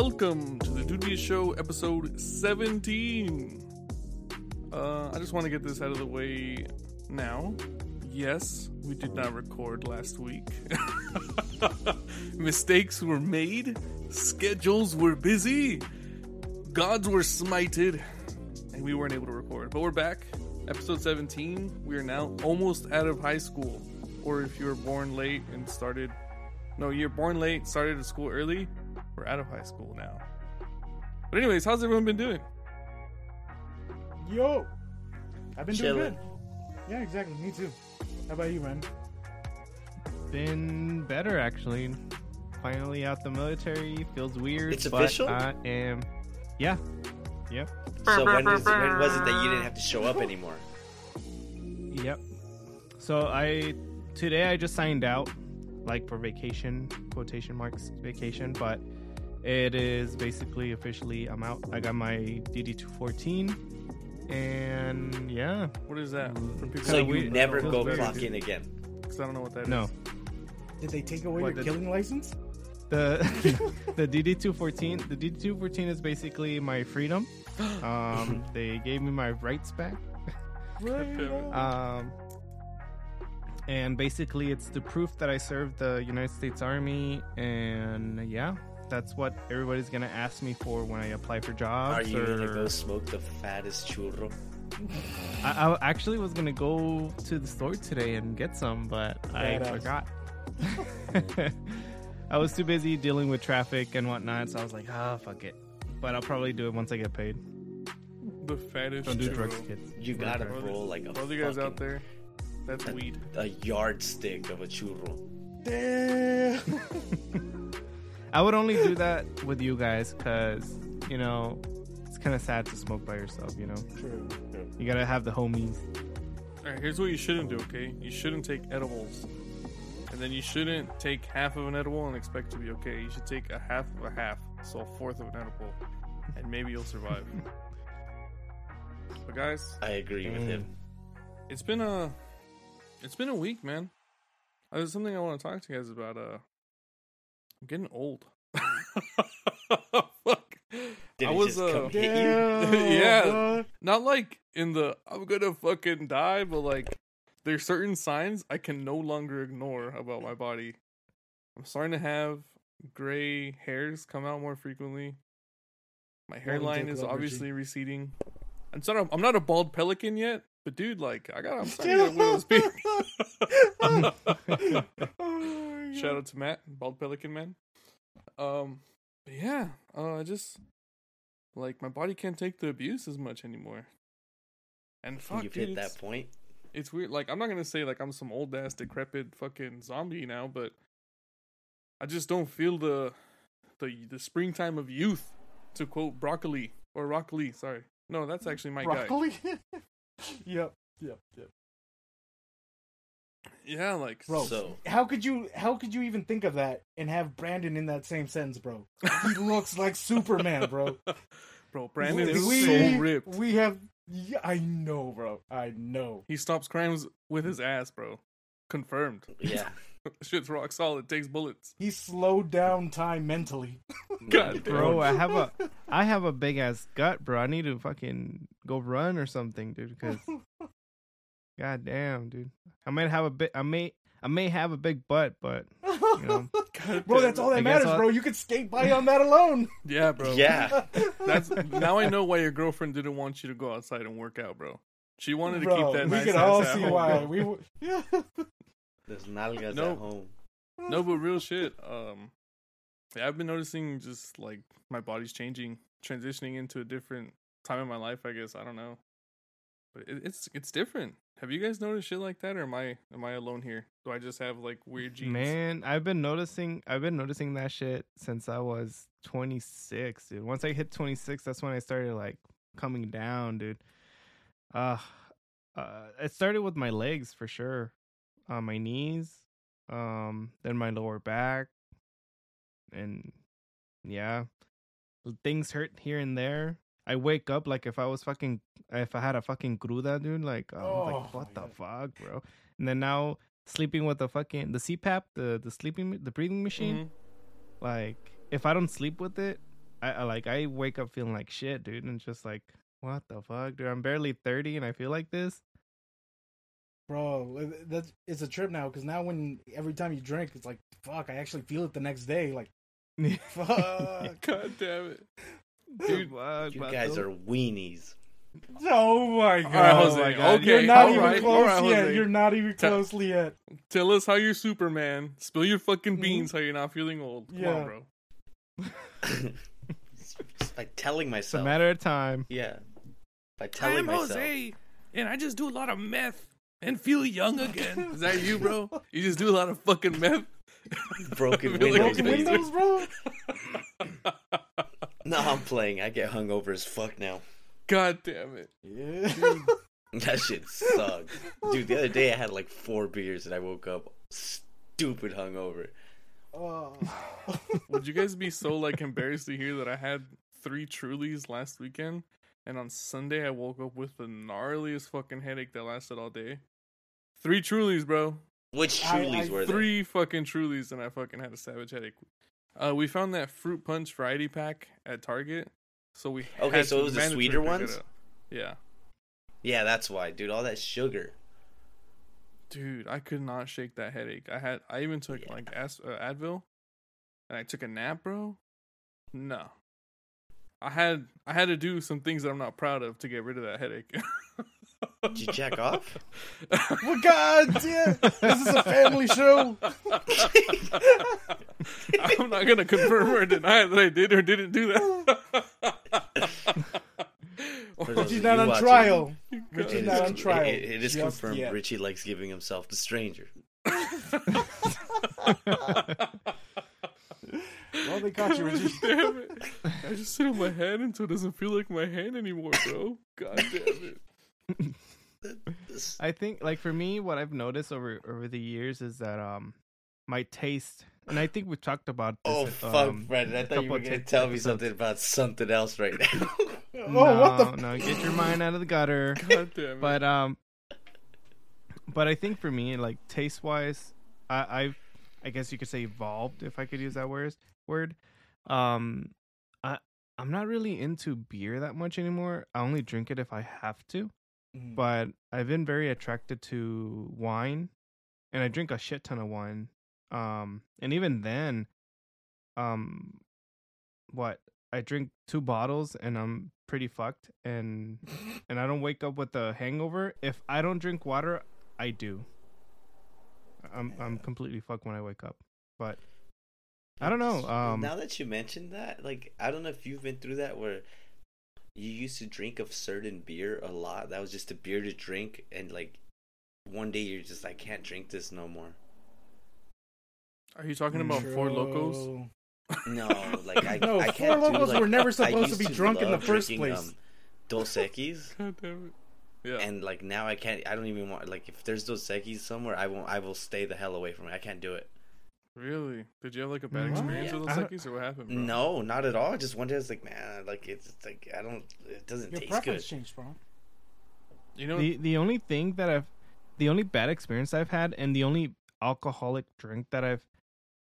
welcome to the Duty Show episode 17. Uh, I just want to get this out of the way now. Yes, we did not record last week. Mistakes were made, schedules were busy, gods were smited, and we weren't able to record. But we're back. Episode 17. We are now almost out of high school. Or if you were born late and started. No, you're born late, started at school early, we're out of high school now. But, anyways, how's everyone been doing? Yo, I've been Chilling. doing good. Yeah, exactly. Me too. How about you, man? Been better actually. Finally out the military. Feels weird. It's but official? I am. Yeah. Yep. So when, is, when was it that you didn't have to show up anymore? Yep. So I today I just signed out, like for vacation, quotation marks vacation, but it is basically officially I'm out. I got my DD two fourteen, and yeah, What is that? For people So Kinda you weird. never go weird, clock dude. in again. Because I don't know what that is. no. Did they take away What, your the- killing license? The the DD two fourteen the DD two fourteen is basically my freedom. Um, they gave me my rights back. Right. Um, and basically, it's the proof that I served the United States Army, and yeah, that's what everybody's gonna ask me for when I apply for jobs. Are jobs. you gonna go smoke the fattest churro? I, I actually was gonna go to the store today and get some, but I Badass. forgot. I was too busy dealing with traffic and whatnot, so I was like, ah, fuck it. But I'll probably do it once I get paid. The fattest. Don't do churro. drugs, kids. You gotta For roll like a For all you guys out there, that's a- weed. a yardstick of a churro. Damn. I would only do that with you guys because, you know, it's kind of sad to smoke by yourself, you know? True. True. You gotta have the homies. Alright, here's what you shouldn't do, okay? You shouldn't take edibles. And then you shouldn't take half of an edible and expect to be okay. You should take a half of a half, so a fourth of an edible, and maybe you'll survive. but guys, I agree with him. it's been a it's been a week, man. Uh, There's something I want to talk to you guys about. Uh, I'm getting old. Fuck. Did I it was just uh, come hit you? Yeah. not like in the I'm gonna fucking die, but like there's certain signs I can no longer ignore about my body. I'm starting to have gray hairs come out more frequently. My hairline is obviously receding. I'm not a, I'm not a bald pelican yet, but dude, like I got I'm starting to get widow's peak. Shout out to Matt, bald pelican man. Um, but yeah, uh, I just like my body can't take the abuse as much anymore. And fuck, You've dude, hit that point. it's weird. Like I'm not gonna say like I'm some old ass decrepit fucking zombie now, but I just don't feel the the the springtime of youth. To quote broccoli or broccoli, sorry. No, that's actually my guy. Broccoli. yep. Yep. Yep. Yeah, like Bro, So- how could you? How could you even think of that and have Brandon in that same sentence, bro? He looks like Superman, bro. bro, Brandon is we, so ripped. We have. Yeah, I know, bro. I know. He stops crimes with his ass, bro. Confirmed. Yeah. Shit's rock solid. Takes bullets. He slowed down time mentally. God damn. Bro, I have a I have a big ass gut, bro. I need to fucking go run or something, dude. Because god damn, dude. I might have a bit. I may I may have a big butt, but you know, bro, that's all that guess matters, I'll- bro. You could skate by on that alone. Yeah, bro. Yeah. That's now I know why your girlfriend didn't want you to go outside and work out, bro. She wanted to keep that we nice could all at see home, why. bro. We w- yeah. There's nalgas No. at home. No, but real shit. Um, yeah, I've been noticing just like my body's changing, transitioning into a different time in my life. I guess I don't know, but it, it's it's different. Have you guys noticed shit like that, or am I am I alone here? Do I just have like weird genes? man, I've been noticing. I've been noticing that shit since I was 26, dude. Once I hit 26, that's when I started like coming down, dude. Uh, uh it started with my legs for sure, uh, my knees, um, then my lower back, and yeah, things hurt here and there. I wake up like if I was fucking if I had a fucking cruda, dude. Like, Oh, like, what the God. fuck, bro? And then now sleeping with the fucking the CPAP, the the sleeping the breathing machine. Mhm. Like, if I don't sleep with it, I, I like I wake up feeling like shit, dude, and just like what the fuck, dude? I'm barely thirty and I feel like this. bro. That's it's a trip now because now when every time you drink, it's like fuck. I actually feel it the next day. Like fuck. God damn it. Dude, Fuck, You vato. guys are weenies. oh my All right, god. Jose. my God. Okay, You're not even right, close all right, yet. Jose. You're not even Tell- close yet. Tell us how you're Superman. Spill your fucking Mhm. beans how you're not feeling old. Come Yeah. on, bro. Just by telling It's a myself. matter of time. Yeah. By telling myself. Jose, and I just do a lot of meth and feel young again. Is that you, bro? You just do a lot of fucking meth. Broken windows, Broken windows, bro. No, I'm playing. I get hungover as fuck now. God damn it. Yeah. That shit sucks. Dude, the other day I had like four beers and I woke up stupid hungover. Oh. Would you guys be so like embarrassed to hear that I had three Trulies last weekend, and on Sunday I woke up with the gnarliest fucking headache that lasted all day. Three Trulies, bro. Which Trulies I- were they? Three fucking Trulies, and I fucking had a savage headache. Uh, we found that fruit punch variety pack at Target, so we Okay, so it was the sweeter ones? Yeah, Yeah, that's why, dude. All that sugar. dude, I could not shake that headache. I had, I even took Yeah. like As- uh, Advil, and I took a nap, bro. No, I had, I had to do some things that I'm not proud of to get rid of that headache. Did you check off? well, God damn. This is a family show. I'm not gonna confirm or deny that I did or didn't do that. For those Richie's not on watching, trial. God. Richie's not is, on trial. it- it is just confirmed yet. Richie likes giving himself to stranger. Well, they caught you, Richie. Damn it. I just sit on my hand until it doesn't feel like my hand anymore, bro. God damn it. I think like for me, what I've noticed over over the years is that um my taste, and I think we talked about. This, Oh fuck, um, Brandon! I thought you were gonna tell me something about something else right now. Oh, no, what the? no, get your mind out of the gutter. God damn it. But um, but I think for me, like taste wise, I I've I guess you could say evolved if I could use that word. Word. Um, I I'm not really into beer that much anymore. I only drink it if I have to. Mm. But I've been very attracted to wine, and I drink a shit ton of wine. Um, and even then, um, what I drink two bottles and I'm pretty fucked, and and I don't wake up with a hangover. If I don't drink water, I do. I'm I'm completely fucked when I wake up. But I don't know. Um, now that you mentioned that, like, I don't know if you've been through that where you used to drink a certain beer a lot. That was just a beer to drink, and like one day you're just like, can't drink this no more. Are you talking about Four Locos? No, like I, No, I Four can't do, Locos like, were never supposed to used be drunk in the first drinking, place. Um, Dos Equis, God damn it. Yeah. and like now I can't. I don't even want. Like if there's Dos Equis somewhere, I won't. I will stay the hell away from it. I can't do it. Really? Did you have like a bad What? experience Yeah. with I those don't- or what happened, bro? No, not at all. I just one day I was like, man, like it's, it's like I don't. It doesn't Your taste preference good. changed, bro. You know, the the only thing that I've the only bad experience I've had and the only alcoholic drink that I've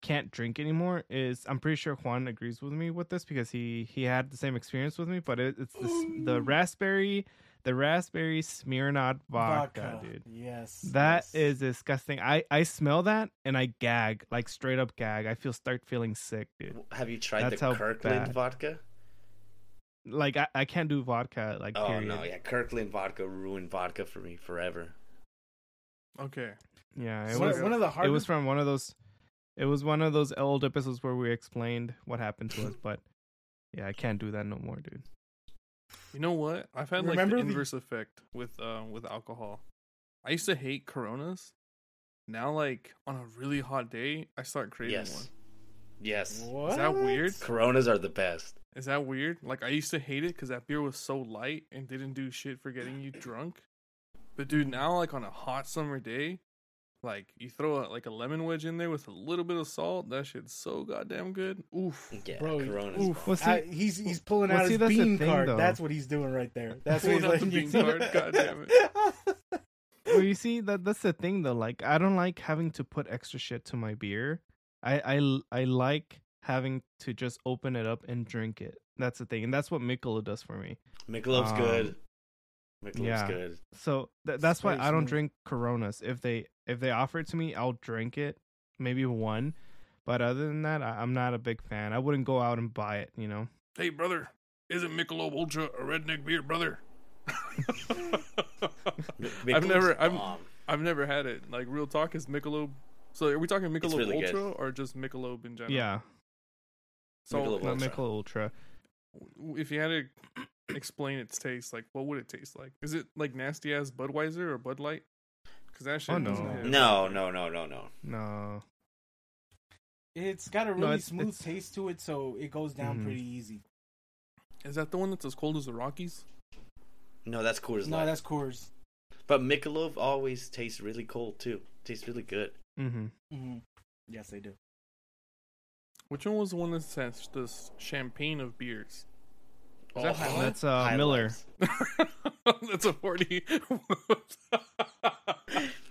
can't drink anymore is I'm pretty sure Juan agrees with me with this because he he had the same experience with me but it, it's this, the raspberry the raspberry Smirnoff vodka, dude Yes. that yes. is disgusting I I smell that and I gag like straight up gag I feel start feeling sick dude Have you tried That's the Kirkland bad. vodka? like I, I can't do vodka like Oh period no, yeah, Kirkland vodka ruined vodka for me forever. okay. yeah it one, was one of the hard it was from one of those it was one of those old episodes where we explained what happened to us but yeah i can't do that no more dude You know what? I've had like Remember the the- inverse effect with uh with alcohol. I used to hate Coronas. Now, like on a really hot day, I start craving Yes. one. Yes, What? Is that weird? Coronas are the best. Is that weird? Like I used to hate it because that beer was so light and didn't do shit for getting you drunk. But dude, now like on a hot summer day, like you throw a, like a lemon wedge in there with a little bit of salt, that shit's so goddamn good. Oof. Yeah, Bro, Coronas. oof. well see I, he's he's pulling well, out see, his that's bean thing, card. though. That's what he's doing right there. That's Pulling what he's out the letting you bean card, God damn well you see that that's the thing though like i don't like having to put extra shit to my beer i i, I like having to just open it up and drink it. That's the thing, and that's what Michelob does for me. Michelob's Um, good. Michelob's yeah. good. So th- that's why I don't smooth. drink Coronas. If they if they offer it to me, I'll drink it, maybe one. But other than that, I- I'm not a big fan. I wouldn't go out and buy it. You know. Hey, brother, isn't Michelob Ultra a redneck beer, brother? I've never, I've. I've never had it. Like real talk is Michelob. So are we talking Michelob really good. Ultra or just Michelob in general? Yeah, So Michelob not Ultra. Michelob Ultra. if you had to explain its taste, like what would it taste like? Is it like nasty ass Budweiser or Bud Light? Because that shit. Oh, no. No, no, no, no, no. No. It's got a No, really it's- smooth it's- taste to it, so it goes down Mhm. pretty easy. Is that the one that's as cold as the Rockies? No, that's Coors No, Light. that's Coors. But Michelob always tastes really cold too. Tastes really good. Mm-hmm. Mm hmm Yes, they do. Which one was the one that says this champagne of beers? Is Oh, that That's uh, Miller. That's a forty.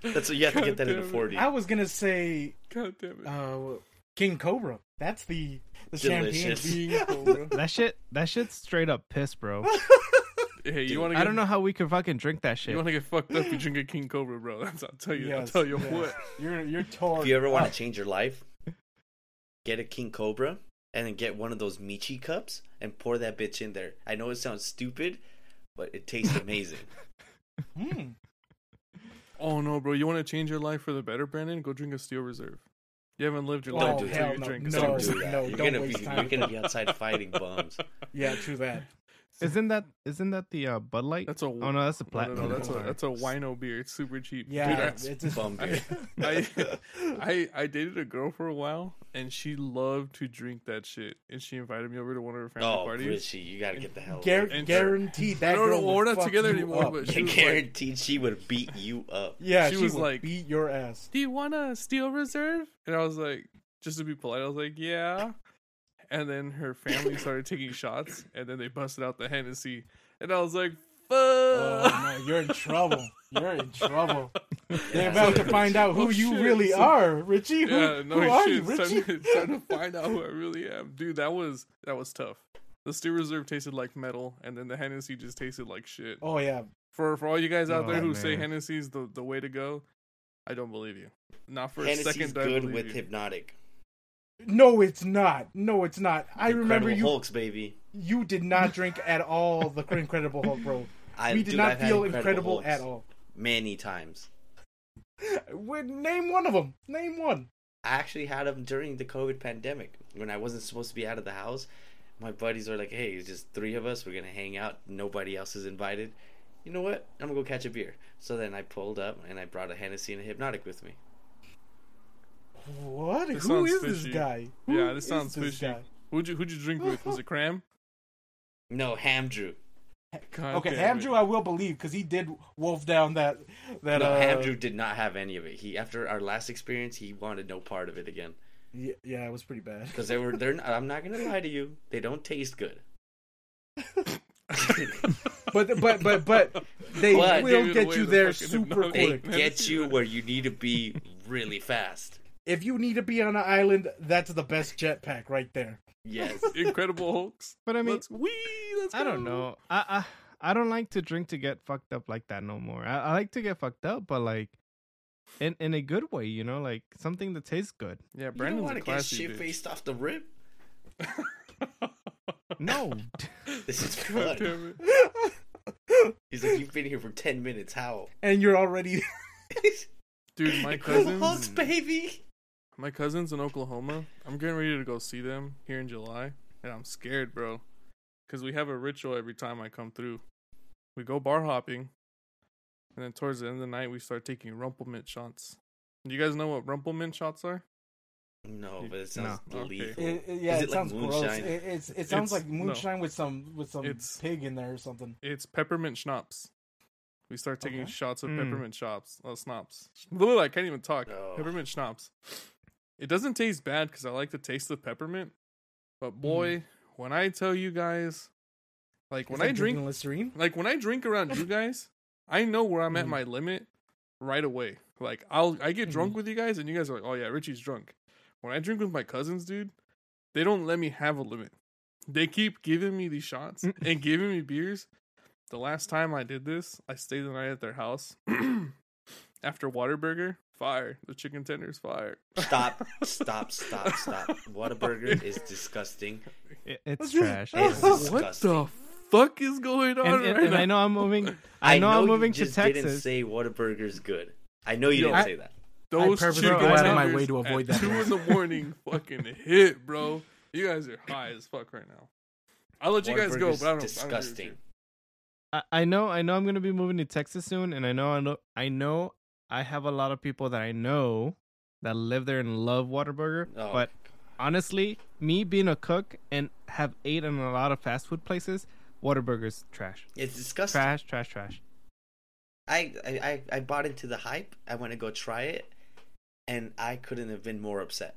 That's you have to get that in a God damn it. forty. I was gonna say God damn it. uh, King Cobra. That's the the Delicious. champagne. King Cobra. That shit. That shit's straight up piss, bro. hey, you want to? I don't know how we could fucking drink that shit. You want to get fucked up? You drink a King Cobra, bro. That's I'll tell you. I'll tell you yes. what. You're you're torn. If you ever want to change your life, get a King Cobra and then get one of those Michi cups and pour that bitch in there. I know it sounds stupid, but it tastes amazing. Hmm. Oh no, bro! You want to change your life for the better, Brandon? Go drink a Steel Reserve. You haven't lived your Oh, life do until hell you no. drink a No, Steel don't Reserve. do that. no, you're don't gonna waste be time. you're gonna be outside fighting bums. Yeah, true that. Isn't that isn't that the uh, Bud Light? That's a oh no, that's a no, no, no, that's a Sorry. that's a wino beer. It's super cheap. Yeah, Dude, That's it's a- bum beer. I, I I dated a girl for a while, and she loved to drink that shit. And she invited me over to one of her family Oh, parties. Richie, you gotta get the hell. Gar- And- guaranteed that No, no, girl well, would we're not together anymore, up. but she was like- guaranteed she would beat you up. yeah, she she, was would like- beat your ass. Do you want a Steel Reserve? And I was like, just to be polite, I was like, yeah. And then her family started taking shots, and then they busted out the Hennessy, and I was like, fuck. Oh no, you're in trouble. You're in trouble. They're Yeah. about to find out who Oh, you shit. really So- are, Richie. Who, Yeah, no who are shit. you, It's time, Richie? to, it's time to find out who I really am, dude. That was that was tough. The Steel Reserve tasted like metal, and then the Hennessy just tasted like shit. oh yeah, For for all you guys out Oh, there who say man. Hennessy's the the way to go, I don't believe you. Not for a second. do I good believe with you. hypnotic. No, it's not. No, it's not. I remember you. Hulks, baby. You did not drink at all the Incredible Hulk, bro. I, we did dude, not I've feel Incredible incredible at all. Many times. Name one of them. Name one. I actually had them during the COVID pandemic when I wasn't supposed to be out of the house. My buddies were like, "Hey, it's just three of us. We're gonna hang out. Nobody else is invited. You know what? I'm gonna go catch a beer." So then I pulled up and I brought a Hennessy and a Hpnotiq with me. What? This Who sounds is fishy. this guy? Yeah, this sounds this fishy. guy? Who'd you who'd you drink with? Was it Cram? No, Ham Drew. God Okay, damn it. Andrew, I will believe because he did wolf down that that. no, uh, Ham Drew did not have any of it. He after our last experience, he wanted no part of it again Yeah, yeah, it was pretty bad. because they were. They're. I'm not gonna lie to you. They don't taste good. But but but but they What? will Give get away you there super hypnotic. They quick. get you where you need to be really fast. If you need to be on an island, that's the best jetpack right there. Yes. Incredible Hulks. But I mean, let's wee. Let's I don't know. I, I I don't like to drink to get fucked up like that no more. I, I like to get fucked up, but like in in a good way, you know, like something that tastes good. Yeah, You don't Brandon's want to get shit faced off the rip. No, This is God fun. He's like, you've been here for ten minutes. How? And you're already Dude, my Incredible cousins, Hulks, baby. My cousins in Oklahoma. I'm getting ready to go see them here in July, and I'm scared, bro, because we have a ritual every time I come through. We go bar hopping, and then towards the end of the night, we start taking Rumplemint shots. Do you guys know what Rumplemint shots are? No, but it sounds No, okay. It, it- yeah, Is it, it like sounds gross. moonshine? It, it sounds It's- like no. moonshine with some with some It's- pig in there or something. It's peppermint schnapps. We start taking Okay. shots of Mm. peppermint schnapps. Oh, schnapps. Literally, I can't even talk. Oh. Peppermint schnapps. It doesn't taste bad because I like the taste of peppermint. But boy, when I tell you guys, like when I drink, Listerine. like when I drink around you guys, I know where I'm at Mhm. my limit right away. Like I'll I get drunk Mhm. with you guys, and you guys are like, "Oh yeah, Richie's drunk." When I drink with my cousins, dude, they don't let me have a limit. They keep giving me these shots and giving me beers. The last time I did this, I stayed the night at their house. After Whataburger, fire. The chicken tenders, fire. Stop, stop, stop, stop. Whataburger is disgusting. It, it's What's trash. It's bro. what the fuck is going on and, and, right and now? I know I'm moving. I know, I'm you moving to just Didn't Texas. say Whataburger's good. I know you Yo, didn't I- say that. Those purposely chicken go out of my tenders way to avoid that. Two in the morning, fucking hit, bro. You guys are high as fuck right now. I'll let you guys go, but I don't. I don't disgusting. I, I know I know I'm gonna be moving to Texas soon, and I know I know I know I have a lot of people that I know that live there and love Whataburger. Oh. But honestly, me being a cook and have ate in a lot of fast food places, Whataburger's trash. It's disgusting. Trash, trash, trash. I, I I I bought into the hype. I went to go try it, and I couldn't have been more upset.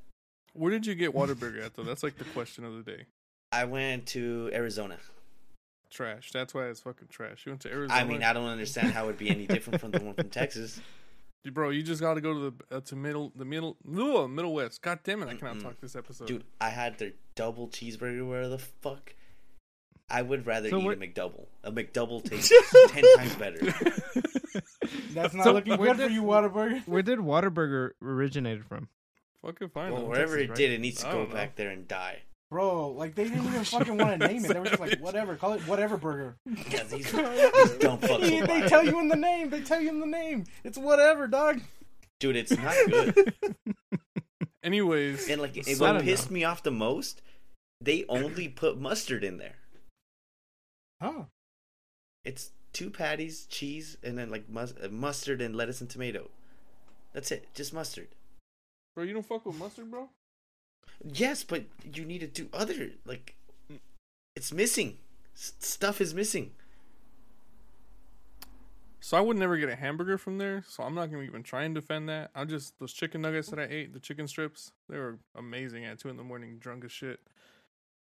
Where did you get Waterburger at though? That's like the question of the day. I went to Arizona. Trash. That's why it's fucking trash. You went to Arizona. I mean, I don't understand how it would be any different from the one from Texas. Bro, you just got to go to the uh, to middle the middle ugh, middle west. God damn it, I cannot Mm-mm. talk this episode. Dude, I had their double cheeseburger. Where the fuck? I would rather So eat what- a McDouble. A McDouble tastes ten times better. That's not So, looking where good for did- you, Whataburger. Where did Whataburger originated from? fucking fine. Well, though. wherever Texas, it right? did, it needs to I go don't know. back there and die. Bro, like they didn't even fucking want to name it. They were just like, whatever, call it whatever burger. Yeah, these, these dumb fucks they they tell you in the name. They tell you in the name. It's whatever, dog. Dude, it's not good. Anyways, And like, it, So- what don't pissed me off the most, they only put mustard in there. Huh? It's two patties, cheese, and then like mus- uh, mustard and lettuce and tomato. That's it, just mustard. bro, you don't fuck with mustard, bro. Yes, but you need to do other like. It's missing. S- stuff is missing. So I would never get a hamburger from there, so I'm not gonna even try and defend that. I just those chicken nuggets that I ate, the chicken strips, they were amazing at two in the morning, drunk as shit.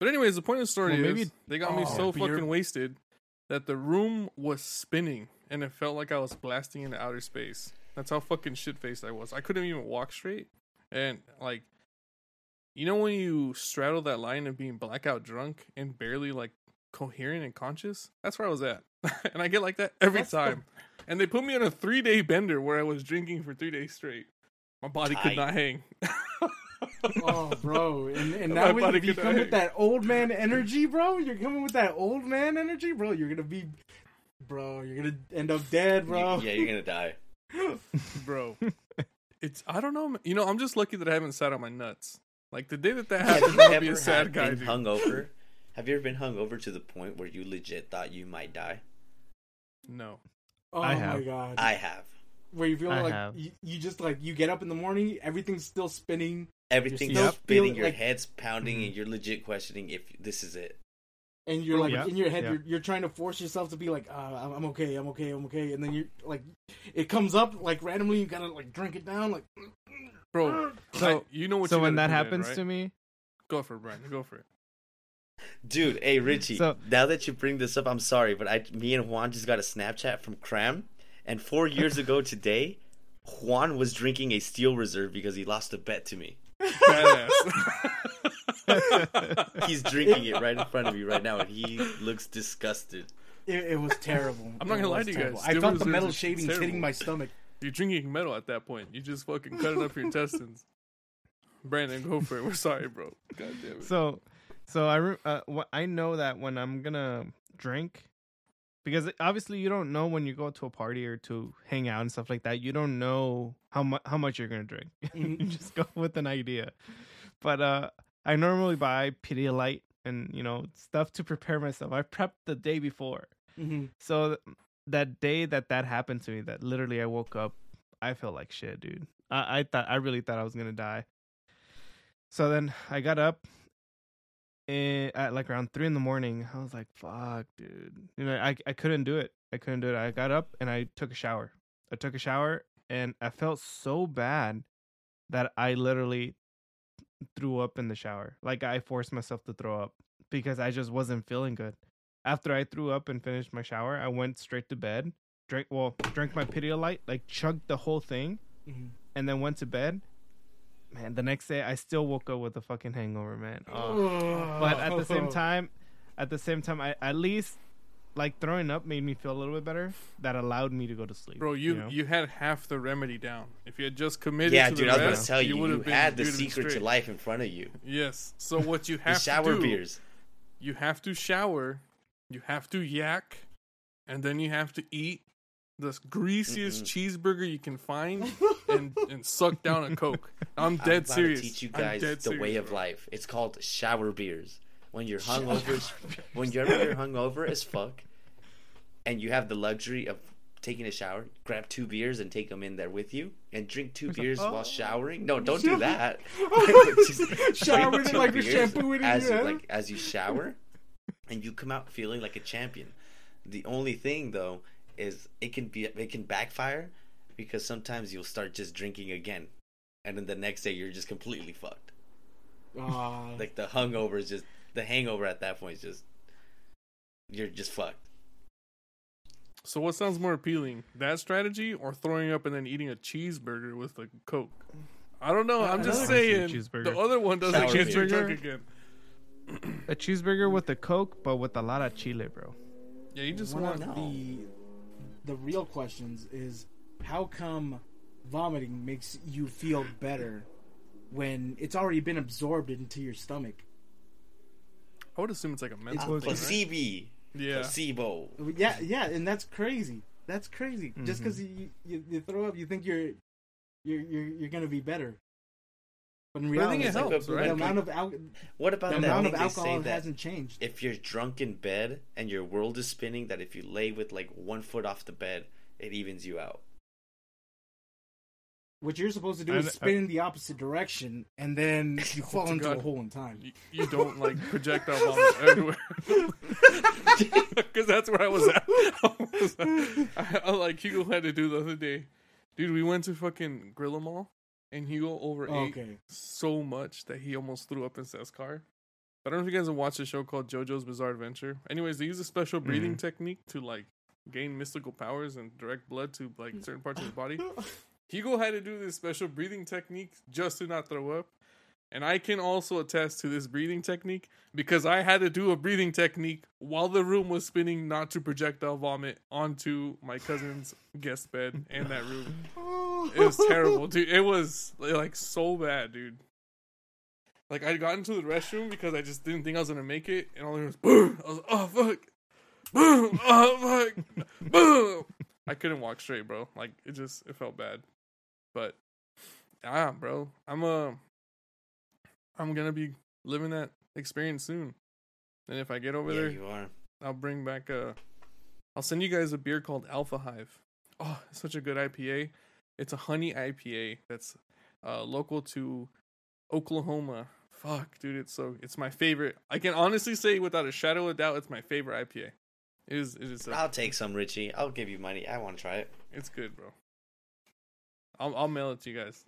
But anyways, the point of the story Well, is maybe- they got me Oh, so beer. fucking wasted that the room was spinning and it felt like I was blasting into outer space. That's how fucking shit faced I was. I couldn't even walk straight. And like you know when you straddle that line of being blackout drunk and barely like coherent and conscious? That's where I was at. and I get like that every That's the- time. And they put me on a three day bender where I was drinking for three days straight. My body could not hang. Oh, bro. And, and My now body if you could come die. with that old man energy, bro, you're coming with that old man energy, bro. You're gonna be, bro. You're gonna end up dead, bro. You- yeah, you're gonna die. Bro. it's I don't know. You know, I'm just lucky that I haven't sat on my nuts. Like the day that that Have happened, you I'll be ever a sad guy. been dude. hungover? Have you ever been hungover to the point where you legit thought you might die? No. Oh I my god. I have. Where you feel I like you, you just like you get up in the morning, everything's still spinning, Everything's still spinning, feeling your like- head's pounding, Mhm. and you're legit questioning if this is it. and you're like Yeah, in your head, yeah. you're, you're trying to force yourself to be like, uh, I'm I'm okay, I'm okay, I'm okay, and then you're like, it comes up like randomly, you gotta like drink it down, like, Bro, So- I- you know what so you when that do then, happens right? to me, Go for it, Brian. Go for it. Dude, hey Richie. So- now that you bring this up, I'm sorry, but I, me and Juan just got a Snapchat from Cram, and four years ago today, Juan was drinking a Steel Reserve because he lost a bet to me. Badass. He's drinking it right in front of me right now, and he looks disgusted. it, it was terrible. I'm not gonna lie was to you terrible. guys, I Steel felt the metal is shavings hitting my stomach. You're drinking metal at that point. You just fucking cutting up your intestines. Brandon, go for it. We're sorry, bro. God damn it. so so I re- uh, wh- I know that when I'm gonna drink, because obviously you don't know when you go to a party or to hang out and stuff like that. You don't know how much how much you're gonna drink. you Mhm. just go with an idea. But uh, I normally buy Pedialyte and you know stuff to prepare myself. I prepped the day before. hmm So th- that day that that happened to me, that literally I woke up, I felt like shit, dude. I, I thought I really thought I was gonna die. So then I got up and at like around three in the morning. I was like, "Fuck, dude!" You know, I I couldn't do it. I couldn't do it. I got up and I took a shower. I took a shower and I felt so bad that I literally threw up in the shower. Like I forced myself to throw up because I just wasn't feeling good. After I threw up and finished my shower, I went straight to bed. Drank well, drank my Pedialyte, like chugged the whole thing, hmm and then went to bed. man, the next day I still woke up with a fucking hangover, man. Oh. but at the same time, at the same time, I at least like throwing up made me feel a little bit better. That allowed me to go to sleep. Bro, you know? you had half the remedy down. If you had just committed Yeah, to dude, the I was rest, gonna tell you, you, would've been- had the you'd have been secret to life in front of you. Yes. So what you The have shower to do, beers. you have to shower, you have to yak, and then you have to eat the greasiest cheeseburger you can find and, and suck down a coke. I'm dead serious. I'm serious. To teach you guys the way of bro. life. It's called shower beers. When you're hungover, when you're hungover as fuck, and you have the luxury of taking a shower, grab two beers and take them in there with you, and drink two beers oh. while showering. No, don't do that. Just Shower drink with it like the beers shampoo in as your you, head. like as you shower, and you come out feeling like a champion. The only thing though is it can be it can backfire because sometimes you'll start just drinking again, and then the next day you're just completely fucked. Ah, Like the hungover is just the hangover at that point is just you're just fucked. So what sounds more appealing, that strategy or throwing up and then eating a cheeseburger with a coke? I don't know. I'm just saying the other one doesn't Sour get you drunk again. A cheeseburger with a coke, but with a lot of chile, bro. Yeah, you just one want. of the the real questions is how come vomiting makes you feel better when it's already been absorbed into your stomach? I would assume it's like a mental was- thing, right? Placebo. Yeah. Placebo. Yeah, yeah, and that's crazy. That's crazy. Just Mhm. because you, you you throw up, you think you're you're you're, you're gonna be better. But in I reality, think it it's like helps, a- the amount of al- What about the that amount of alcohol that hasn't changed. if you're drunk in bed and your world is spinning, that if you lay with like one foot off the bed, it evens you out. What you're supposed to do I- is I- spin in the opposite direction, and then you fall into God. a hole in time. You, you don't like projectile vomit everywhere. Because that's where I was at. I, was I, I like Hugo had to do the other day. Dude, we went to fucking Gorilla Mall and Hugo overate Okay. so much that he almost threw up in Seth's car. I don't know if you guys have watched a show called JoJo's Bizarre Adventure. Anyways, they use a special mm. breathing technique to like gain mystical powers and direct blood to like mm. certain parts of his body. Hugo had to do this special breathing technique just to not throw up. And I can also attest to this breathing technique because I had to do a breathing technique while the room was spinning not to projectile vomit onto my cousin's guest bed and that room. It was terrible, dude. It was like so bad, dude. Like I got into the restroom because I just didn't think I was gonna make it, and all there was boom. I was like, oh fuck, boom, oh fuck, boom. I couldn't walk straight, bro. Like it just it felt bad, but ah, bro, I'm a, I'm gonna be living that experience soon, and if I get over yeah, there, you are. I'll bring back a. I'll send you guys a beer called Alpha Hive. Oh, it's such a good IPA. It's a honey IPA that's uh, local to Oklahoma. Fuck, dude, it's so it's my favorite. I can honestly say without a shadow of doubt, it's my favorite IPA. It is. It is. I'll take some, Richie. I'll give you money. I want to try it. it's good, bro. I'll I'll mail it to you guys.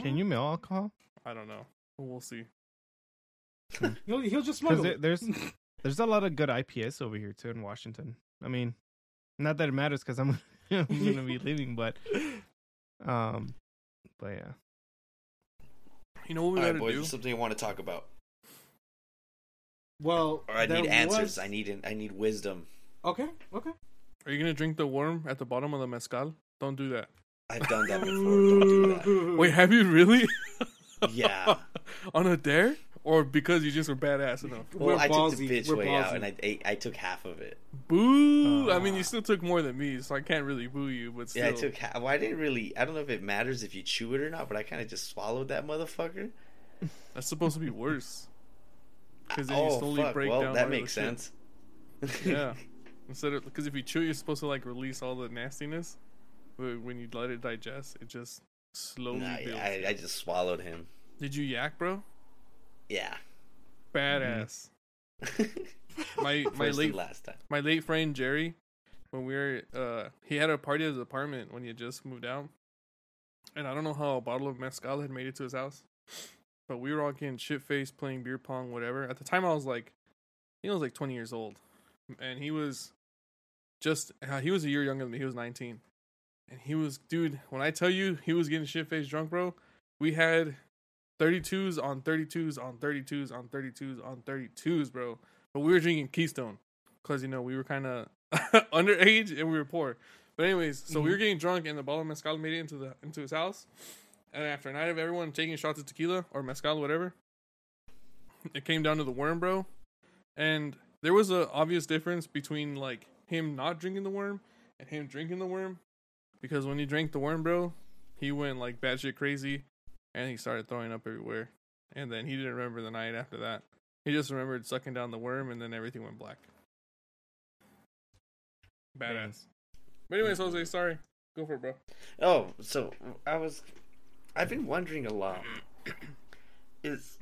Can you mail alcohol? I don't know. We'll see. He'll, he'll just smuggle it. there's there's a lot of good IPAs over here too in Washington. I mean, not that it matters because I'm I'm gonna be leaving, but um, but yeah. You know what we All right, gotta boys. do? Something I want to talk about. well, Or I need answers. was- I need an, I need wisdom. Okay, okay. Are you gonna drink the worm at the bottom of the mezcal? Don't do that. I've done that before. Don't do that. Wait, have you really? Yeah. On a dare? Or because you just were badass enough? Well, We're I took the bitch We're way out, and I ate, I took half of it. Boo! I mean, Ah. you still took more than me, so I can't really boo you. But still, Yeah, I took half. Well, I didn't really. I don't know if it matters if you chew it or not, but I kind of just swallowed that motherfucker. that's supposed to be worse. Because then you oh slowly fuck! break well, down. that makes sense. Yeah. Instead of because if you chew, you're supposed to like release all the nastiness. But when you let it digest, it just slowly Nah, builds. yeah, I, I just swallowed him. Did you yak, bro? Yeah. Badass. My my First late last time. my late friend Jerry, when we were uh he had a party at his apartment when he had just moved out. And I don't know how a bottle of mezcal had made it to his house. But we were all getting shit faced, playing beer pong, whatever. At the time I was like I was like twenty years old. And he was just uh, he was a year younger than me, he was nineteen. And he was dude, when I tell you he was getting shit faced drunk, bro, we had 32s on 32s on 32s on 32s on 32s, bro. But we were drinking Keystone because you know we were kind of underage and we were poor. But anyways, so we were mm-hmm. getting drunk, and the bottle of mezcal made it into the into his house. And after a night of everyone taking shots of tequila or mezcal, whatever, it came down to the worm, bro. And there was an obvious difference between like him not drinking the worm and him drinking the worm, because when he drank the worm, bro, he went like batshit crazy, and he started throwing up everywhere. And then he didn't remember the night after that. He just remembered sucking down the worm, and then everything went black. Badass. But anyways, Jose, sorry. Go for it, bro. Oh, so I was, I've been wondering a lot. Is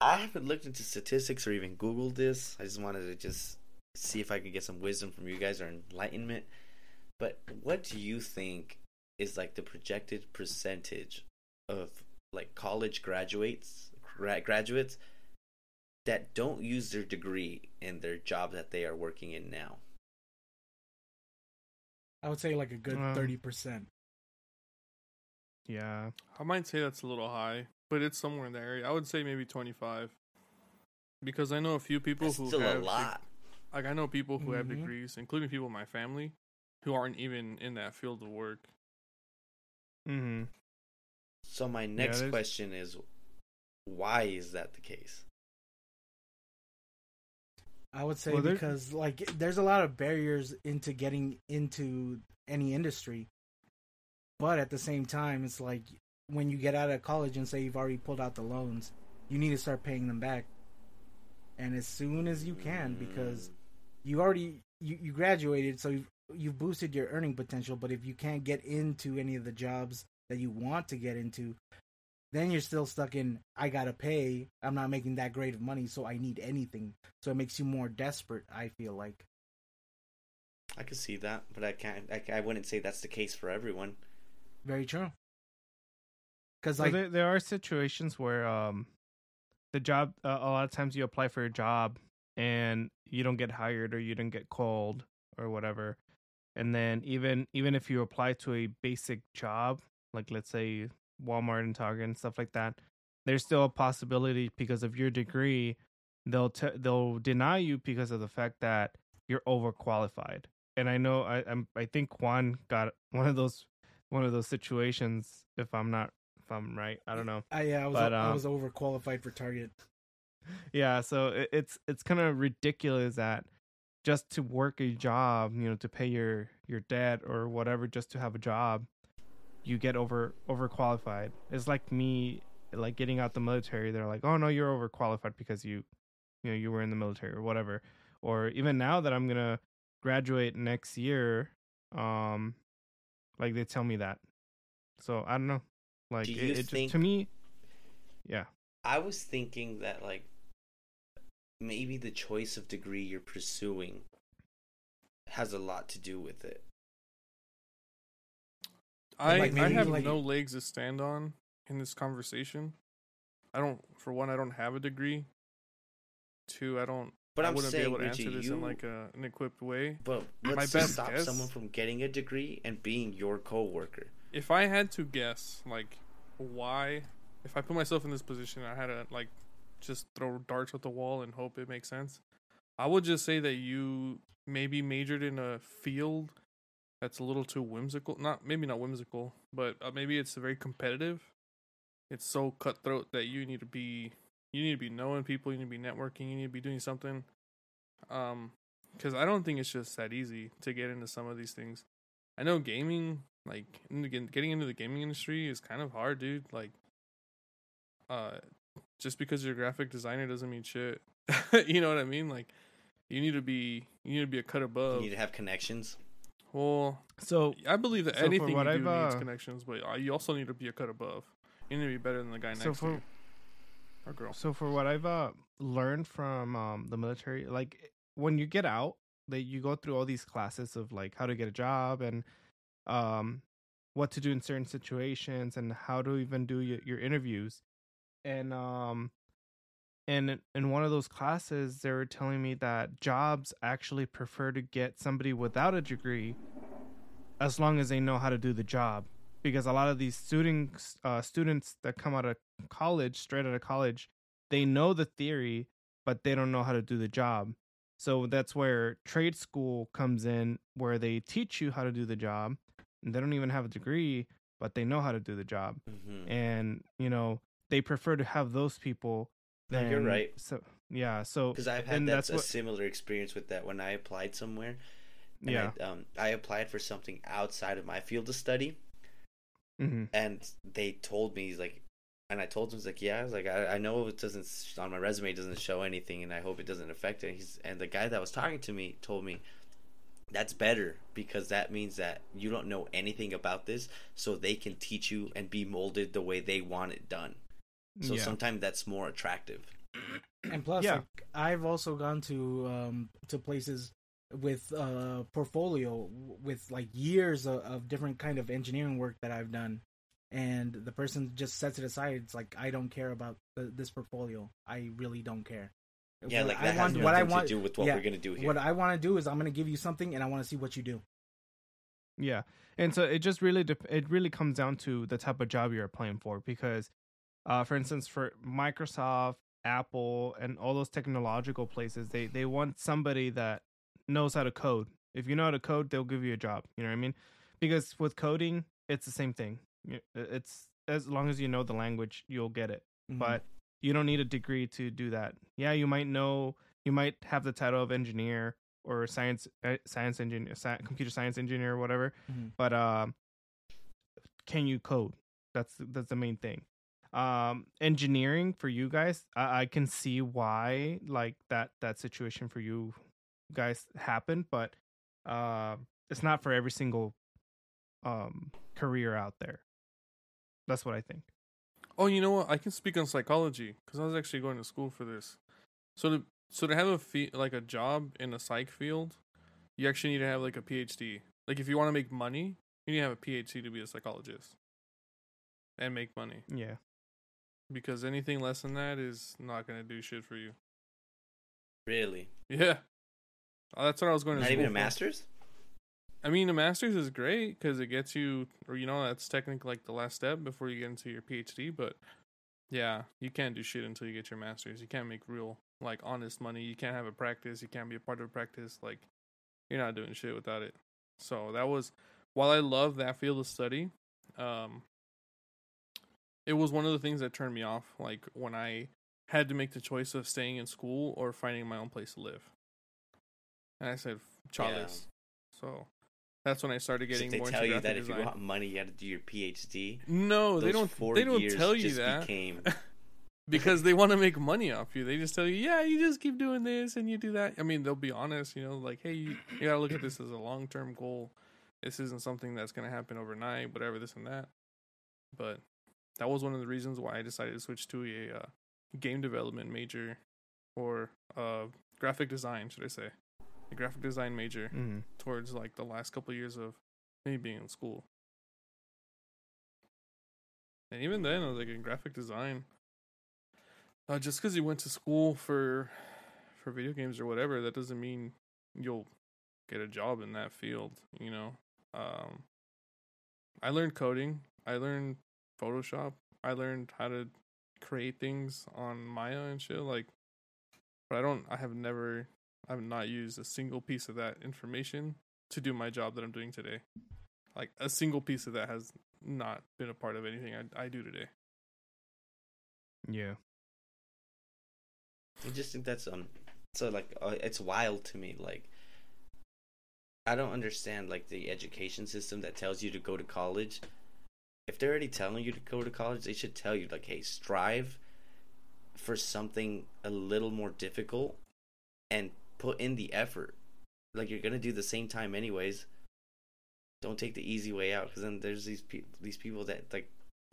I haven't looked into statistics or even Googled this. I just wanted to just see if I could get some wisdom from you guys or enlightenment. But what do you think is like the projected percentage of like college graduates gra- graduates that don't use their degree in their job that they are working in now? I would say like a good Um, thirty percent. Yeah. I might say that's a little high, but it's somewhere in the area. I would say maybe 25. Because I know a few people That's who still a have lot. like I know people who have Mhm. degrees, including people in my family who aren't even in that field of work. Mm-hmm. So my next there's- question is, why is that the case? I would say Well, because like there's a lot of barriers into getting into any industry. But at the same time, it's like when you get out of college and say you've already pulled out the loans, you need to start paying them back. And as soon as you can because mm. you already you, you graduated so you've, you've boosted your earning potential but if you can't get into any of the jobs that you want to get into then you're still stuck in i gotta pay i'm not making that great of money so i need anything so it makes you more desperate i feel like I could see that, but I can't. I, I wouldn't say that's the case for everyone. very true because Well, like there, there are situations where um, the job uh, a lot of times you apply for a job and you don't get hired or you don't get called or whatever, and then even even if you apply to a basic job like let's say Walmart and Target and stuff like that, there's still a possibility because of your degree they'll t- they'll deny you because of the fact that you're overqualified. And I know I I'm, I think Juan got one of those one of those situations if I'm not if I'm right. I don't know. I, yeah, I was but, I um, was overqualified for Target. Yeah, so it, it's it's kind of ridiculous that just to work a job, you know, to pay your your debt or whatever, just to have a job, you get over overqualified. It's like me, like getting out the military. They're like, oh no, you're overqualified because you, you know, you were in the military or whatever. Or even now that I'm gonna graduate next year, um, like they tell me that. So I don't know. Like Do it, it just think- to me, yeah. I was thinking that like maybe the choice of degree you're pursuing has a lot to do with it. I Like, I have like- no legs to stand on in this conversation. I don't. For one, I don't have a degree. Two, I don't. But I I'm wouldn't be saying, able to Richie, answer this you, in like a, an equipped way. but my what's best stop guess- someone from getting a degree and being your coworker? If I had to guess, like, why, if I put myself in this position, I had to like just throw darts at the wall and hope it makes sense. I would just say that you maybe majored in a field that's a little too whimsical. Not maybe not whimsical, but uh, maybe it's very competitive. It's so cutthroat that you need to be you need to be knowing people, you need to be networking, you need to be doing something. Um, because I don't think it's just that easy to get into some of these things. I know gaming, like getting into the gaming industry, is kind of hard, dude. Like, uh, just because you're a graphic designer doesn't mean shit. you know what I mean? Like, you need to be you need to be a cut above. You need to have connections. Well, So I believe that So for anything you do I've, needs uh, connections, but uh, you also need to be a cut above. You need to be better than the guy next So to you or girl. So for what I've uh, learned from um, the military, like when you get out, that you go through all these classes of like how to get a job and um, what to do in certain situations and how to even do your, your interviews. And um, and in one of those classes, they were telling me that jobs actually prefer to get somebody without a degree, as long as they know how to do the job, because a lot of these students uh, students that come out of college, straight out of college, they know the theory, but they don't know how to do the job. So that's where trade school comes in, where they teach you how to do the job. And they don't even have a degree, but they know how to do the job. Mhm. And you know they prefer to have those people. No, Than, you're right. So yeah, so Because I've had that, that's a what- similar experience with that when I applied somewhere. And yeah. I, um, I applied for something outside of my field of study, hmm and they told me he's like, and I told him he's like, yeah, I was like, I, I know it doesn't on my resume it doesn't show anything, and I hope it doesn't affect it. He's and the guy that was talking to me told me. That's better because that means that you don't know anything about this, so they can teach you and be molded the way they want it done. So yeah. sometimes that's more attractive. And plus, Yeah. like, I've also gone to um to places with uh portfolio with like years of, of different kind of engineering work that I've done, and the person just sets it aside. It's like I don't care about the, this portfolio. I really don't care. Yeah, What like I that has want, nothing what I want, to do with what yeah, we're gonna do here. what I want to do is I'm going to give you something, and I want to see what you do. Yeah, and so it just really dep- it really comes down to the type of job you're applying for because, uh, for instance, for Microsoft, Apple, and all those technological places, they they want somebody that knows how to code. If you know how to code, they'll give you a job. You know what I mean? Because with coding, it's the same thing. It's as long as you know the language, you'll get it. Mhm. But you don't need a degree to do that. Yeah, you might know, you might have the title of engineer or science uh, science engineer, sci- computer science engineer, or whatever. Mhm. But um, can you code? That's that's the main thing. Um, engineering for you guys, I, I can see why like that that situation for you guys happened, but uh, it's not for every single um career out there. That's what I think. Oh, you know what? I can speak on psychology because I was actually going to school for this. So to so to have a fe- like a job in a psych field, you actually need to have like a PhD. Like if you want to make money, you need to have a PhD to be a psychologist and make money. Yeah. Because anything less than that is not gonna do shit for you. really, Yeah, Uh, that's what I was going to. not even a for. master's. I mean, a master's is great because it gets you, or you know, that's technically like the last step before you get into your PhD. But yeah, you can't do shit until you get your master's. You can't make real, like, honest money. You can't have a practice. You can't be a part of a practice. Like, you're not doing shit without it. So that was, while I love that field of study, um, it was one of the things that turned me off. Like when I had to make the choice of staying in school or finding my own place to live, and I said, "Chales." So that's when I started getting So they more tell into you that if design. you want money, you got to do your PhD. no, they don't. They don't tell you that Became, because they want to make money off you. They just tell you, "Yeah, you just keep doing this and you do that." I mean, they'll be honest, you know, like, "Hey, you, you gotta look at this as a long term goal. This isn't something that's gonna happen overnight. Whatever, this and that." But that was one of the reasons why I decided to switch to a uh, game development major or uh, graphic design, should I say? A graphic design major Mm. towards like the last couple of years of me being in school. And even then, I was like in graphic design. Uh, just because you went to school for for video games or whatever, that doesn't mean you'll get a job in that field. You know, um, I learned coding. I learned Photoshop. I learned how to create things on Maya and shit. Like, but I don't. I have never. I have not used a single piece of that information to do my job that I'm doing today. Like a single piece of that has not been a part of anything I, I do today. Yeah. I just think that's um, so like uh, it's wild to me. Like, I don't understand like the education system that tells you to go to college. If they're already telling you to go to college, they should tell you like, hey, strive for something a little more difficult and put in the effort. Like you're gonna do the same time anyways. Don't take the easy way out because then there's these people, these people that like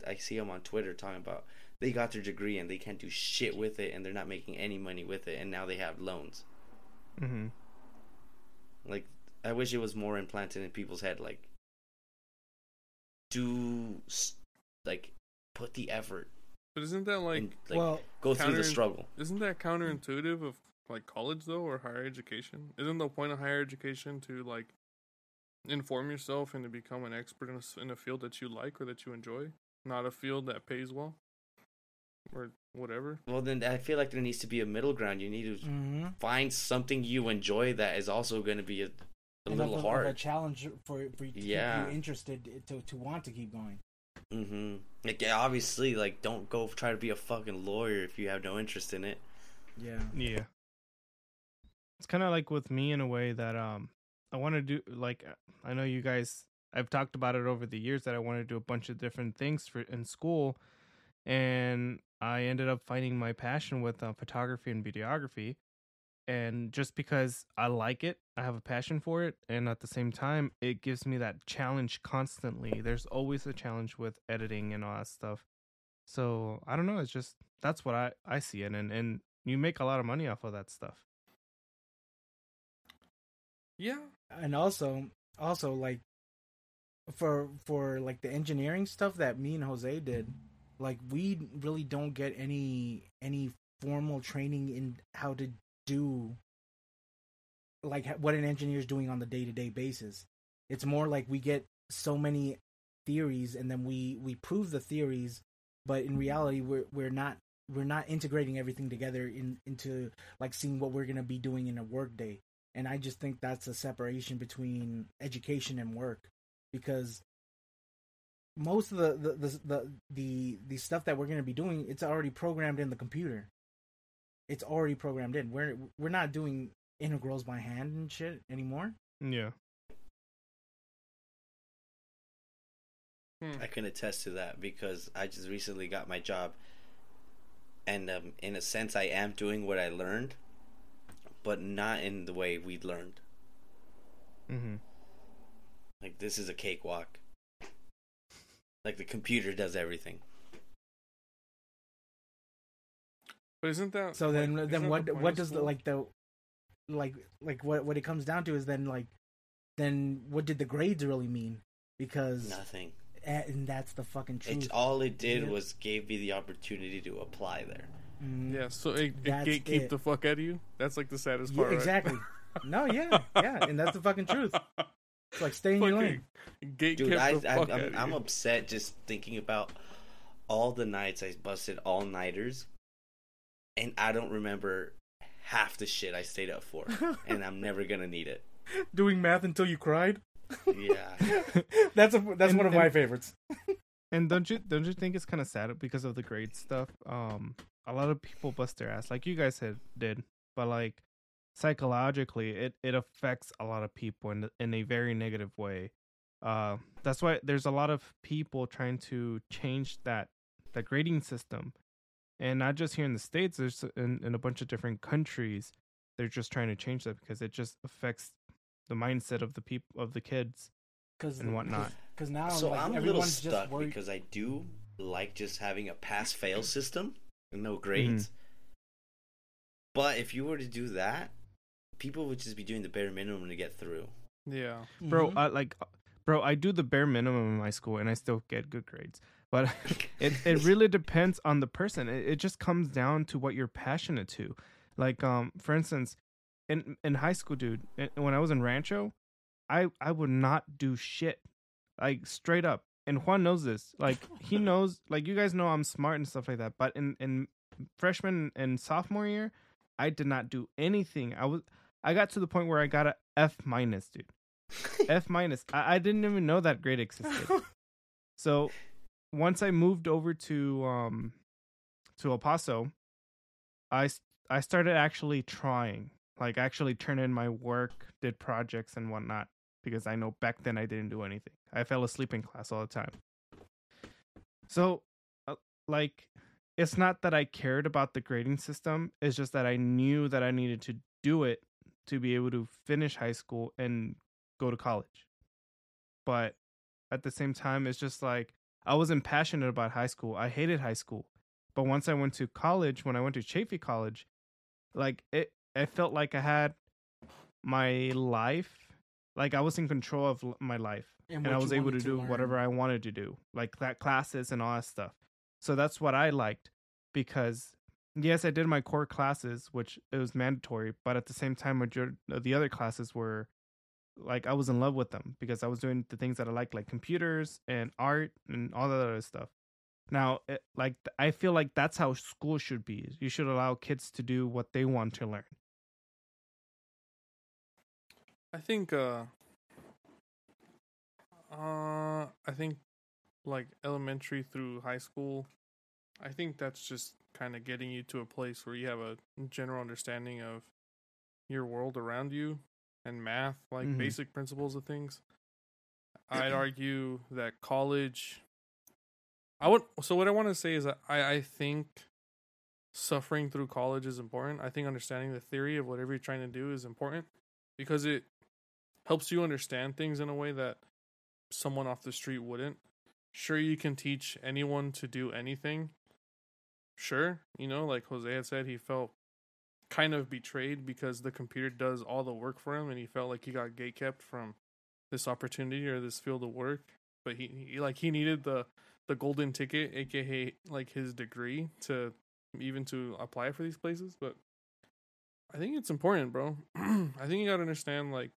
I see them on Twitter talking about they got their degree and they can't do shit with it and they're not making any money with it and now they have loans. Mm-hmm. Like I wish it was more implanted in people's head. Like do like put the effort But isn't that like and like well, go through the struggle. isn't that counterintuitive of like college though or higher education? Isn't the point of higher education to like inform yourself and to become an expert in a, s- in a field that you like or that you enjoy, not a field that pays well or whatever. Well, then I feel like there needs to be a middle ground. You need to Mm-hmm. find something you enjoy that is also going to be a, a Enough little of, of a challenge for for you to Yeah. keep you interested to to want to keep going. Mm-hmm. Like yeah, obviously, like don't go try to be a fucking lawyer if you have no interest in it. Yeah. Yeah. It's kind of like with me in a way that um I want to do like I know you guys I've talked about it over the years that I want to do a bunch of different things for in school and I ended up finding my passion with uh, photography and videography and just because I like it, I have a passion for it and at the same time it gives me that challenge constantly. There's always a challenge with editing and all that stuff. So, I don't know, it's just that's what I I see it and and you make a lot of money off of that stuff. Yeah. and also also like for for like the engineering stuff that me and Jose did like we really don't get any any formal training in how to do like what an engineer is doing on the day-to-day basis. It's more like we get so many theories and then we we prove the theories but in mm-hmm. reality we're we're not we're not integrating everything together in into like seeing what we're going to be doing in a work day. And I just think that's a separation between education and work because most of the the the the the, the stuff that we're going to be doing it's already programmed in the computer. It's already programmed in. We're we're not doing integrals by hand and shit anymore. Yeah. Hmm. I can attest to that because I just recently got my job, and um, in a sense, I am doing what I learned, but not in the way we learned. Mhm. Like this is a cakewalk. Like the computer does everything. But isn't that So then like, then isn't what the what does the like the like like what what it comes down to is then like then what did the grades really mean? Because Nothing. and that's the fucking truth. It all it did Yeah. was gave me the opportunity to apply there. Mm. Yeah, so it, it That's gatekeep it. the fuck out of you. That's like the saddest Yeah, part. right? exactly. no, yeah, yeah, and that's the fucking truth. It's like stay in your lane. Fucking Dude, I, the I, fuck I'm, I'm upset just thinking about all the nights I busted all nighters, and I don't remember half the shit I stayed up for, and I'm never gonna need it. Doing math until you cried. Yeah. that's a that's And- one of and- my favorites. And don't you don't you think it's kind of sad because of the grade stuff? Um, a lot of people bust their ass, like you guys had did, but like psychologically, it it affects a lot of people in in a very negative way. Uh, that's why there's a lot of people trying to change that that grading system, and not just here in the states. There's in, in a bunch of different countries. They're just trying to change that because it just affects the mindset of the people of the kids Cause, and whatnot. Because now so like, I'm a little everyone's just stuck worried. because I do like just having a pass fail system and no grades. But if you were to do that, people would just be doing the bare minimum to get through. Yeah. bro Mhm. I, like bro i do the bare minimum in my school and i still get good grades but it, it really depends on the person. It, it just comes down to what you're passionate to. Like um for instance in in high school dude in- when i was in rancho i i would not do shit like straight up. And juan knows this. Like he knows like you guys know i'm smart and stuff like that. But in in freshman and sophomore year i did not do anything. I was i got to the point where i got a f minus dude. F minus. I, I didn't even know that grade existed. so once I moved over to um to El Paso, I I started actually trying, like actually turn in my work, did projects and whatnot, because I know back then I didn't do anything. I fell asleep in class all the time. So, uh, like, it's not that I cared about the grading system. It's just that I knew that I needed to do it to be able to finish high school and go to college. But at the same time, it's just like I wasn't passionate about high school. I hated high school. But once I went to college, when I went to Chaffey College, like it, I felt like I had my life. Like I was in control of my life and, what I was able to wanted do learn. whatever I wanted to do, like that classes and all that stuff. So that's what I liked because yes, I did my core classes, which it was mandatory, but at the same time, major- the other classes were like I was in love with them because I was doing the things that I like, like computers and art and all that other stuff. Now, it, like I feel like that's how school should be. You should allow kids to do what they want to learn. I think uh uh I think like elementary through high school I think that's just kind of getting you to a place where you have a general understanding of your world around you and math, like Mhm. basic principles of things. I'd argue that college I would so what I want to say is that I I think suffering through college is important. I think understanding the theory of whatever you're trying to do is important because it helps you understand things in a way that someone off the street wouldn't. Sure, you can teach anyone to do anything. Sure, you know, like Jose had said, he felt kind of betrayed because the computer does all the work for him and he felt like he got gate kept from this opportunity or this field of work. But he, he like he needed the the golden ticket, aka like his degree to even to apply for these places. But I think it's important, bro. I think you gotta understand like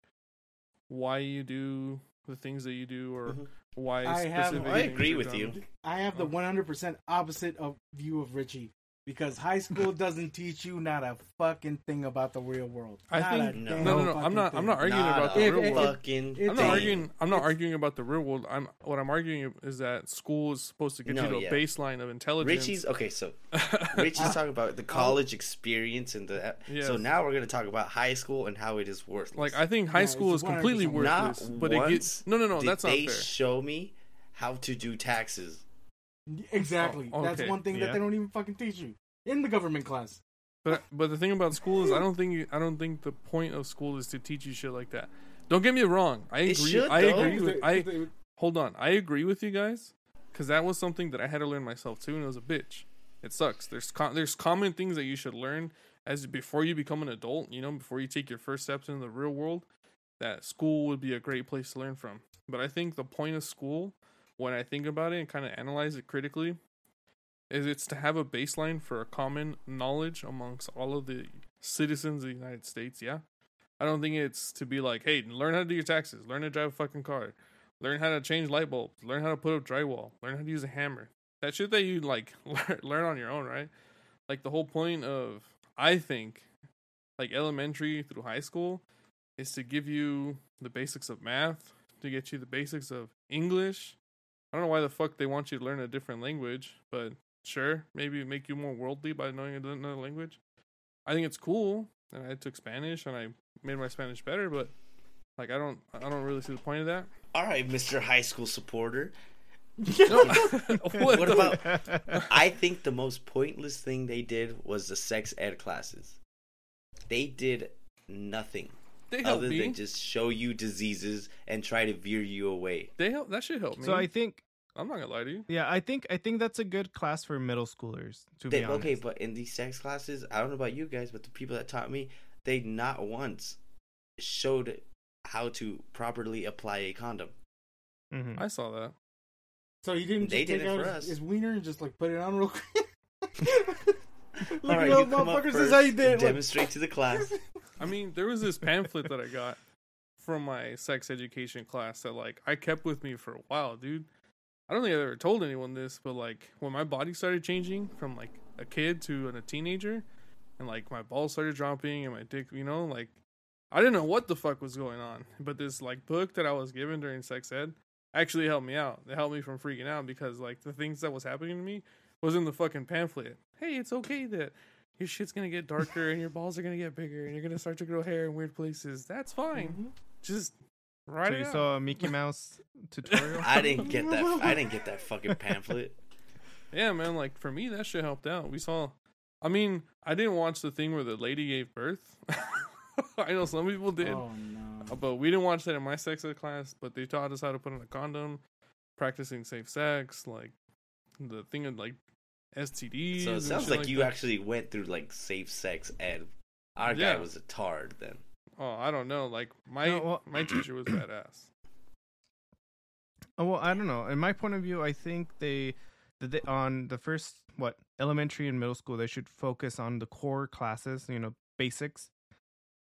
why you do the things that you do or Mhm. why I have- I agree with done. you. I have the 100% opposite of view of Richie because high school doesn't teach you not a fucking thing about the real world. I Not think- a No. damn No, no, no. I'm not. I'm not arguing Not about the real if- world. fucking it's I'm not arguing. I'm not arguing about the real world. I'm what I'm arguing is that school is supposed to get No, you to yeah. a baseline of intelligence. Richie's okay. So Richie's talking about the um, college experience and the. So now we're gonna talk about high school and how it is worthless. like I think high No, school is completely 100% not worthless. But it gets no, no, no. did That's not they fair. show me how to do taxes. Exactly. Oh, That's one thing Yeah. that they don't even fucking teach you in the government class. But but the thing about school is I don't think you, I don't think the point of school is to teach you shit like that. Don't get me wrong. I It agree. should, I agree with They- I they- hold on. I agree with you guys because that was something that I had to learn myself too, and it was a bitch. It sucks. There's com- there's common things that you should learn as before you become an adult. You know, before you take your first steps into the real world. That school would be a great place to learn from. But I think the point of school, when I think about it and kind of analyze it critically, is it's to have a baseline for a common knowledge amongst all of the citizens of the United States. Yeah. I don't think it's to be like, hey, learn how to do your taxes, learn to drive a fucking car, learn how to change light bulbs, learn how to put up drywall, learn how to use a hammer. That shit that you like learn, learn on your own, right? Like the whole point of, I think, like elementary through high school, is to give you the basics of math, to get you the basics of English. I don't know why the fuck they want you to learn a different language, but sure, maybe make you more worldly by knowing another language. I think it's cool, and I took Spanish and I made my Spanish better, but like I don't, I don't really see the point of that. All right, Mister High School supporter. No, What the- about- I think the most pointless thing they did was the sex ed classes. They did nothing They help other me. than just show you diseases and try to veer you away. They help. That should help me. so I think, I'm not gonna lie to you. yeah, I think I think that's a good class for middle schoolers. To They, be honest, okay, but in these sex classes, I don't know about you guys, but the people that taught me, they not once showed how to properly apply a condom. Mhm. I saw that. So he didn't They just take did it out for his, us. his wiener and just like put it on real quick. Look All at right, those you come up motherfuckers. This is how you did. Demonstrate to the class. I mean, there was this pamphlet that I got from my sex education class that like I kept with me for a while, dude. I don't think I ever told anyone this, but like when my body started changing from like a kid to a teenager, and like my balls started dropping and my dick, you know, like I didn't know what the fuck was going on. But this like book that I was given during sex ed actually helped me out. It helped me from freaking out because like the things that was happening to me was in the fucking pamphlet. Hey, it's okay that your shit's gonna get darker and your balls are gonna get bigger and you're gonna start to grow hair in weird places. That's fine. Mhm. Just right. so you out. saw a Mickey Mouse tutorial. I didn't get that. I didn't get that fucking pamphlet. Yeah, man. Like for me, that shit helped out. We saw. I mean, I didn't watch the thing where the lady gave birth. I know some people did, Oh uh, no. but we didn't watch that in my sex ed class. But they taught us how to put on a condom, practicing safe sex, like the thing of like STDs. So it sounds shit like, you that. actually went through like safe sex ed. Our Yeah. guy was a tard then. Oh, I don't know. Like my No, well- my teacher was badass. Oh, well, I don't know. In my point of view, I think they, they on the first what elementary and middle school they should focus on the core classes, you know, basics,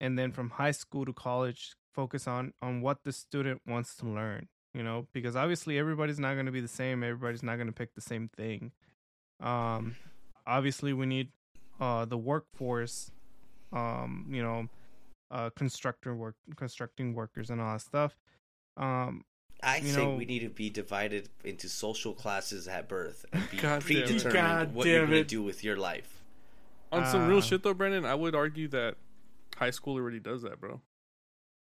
and then from high school to college focus on on what the student wants to learn you know because obviously everybody's not going to be the same everybody's not going to pick the same thing um obviously we need uh the workforce um you know uh constructor work constructing workers and all that stuff um I think know- we need to be divided into social classes at birth and be God damn predetermined God what you're damn going to do with your life. On some real Uh, shit though, Brendan, I would argue that high school already does that, bro.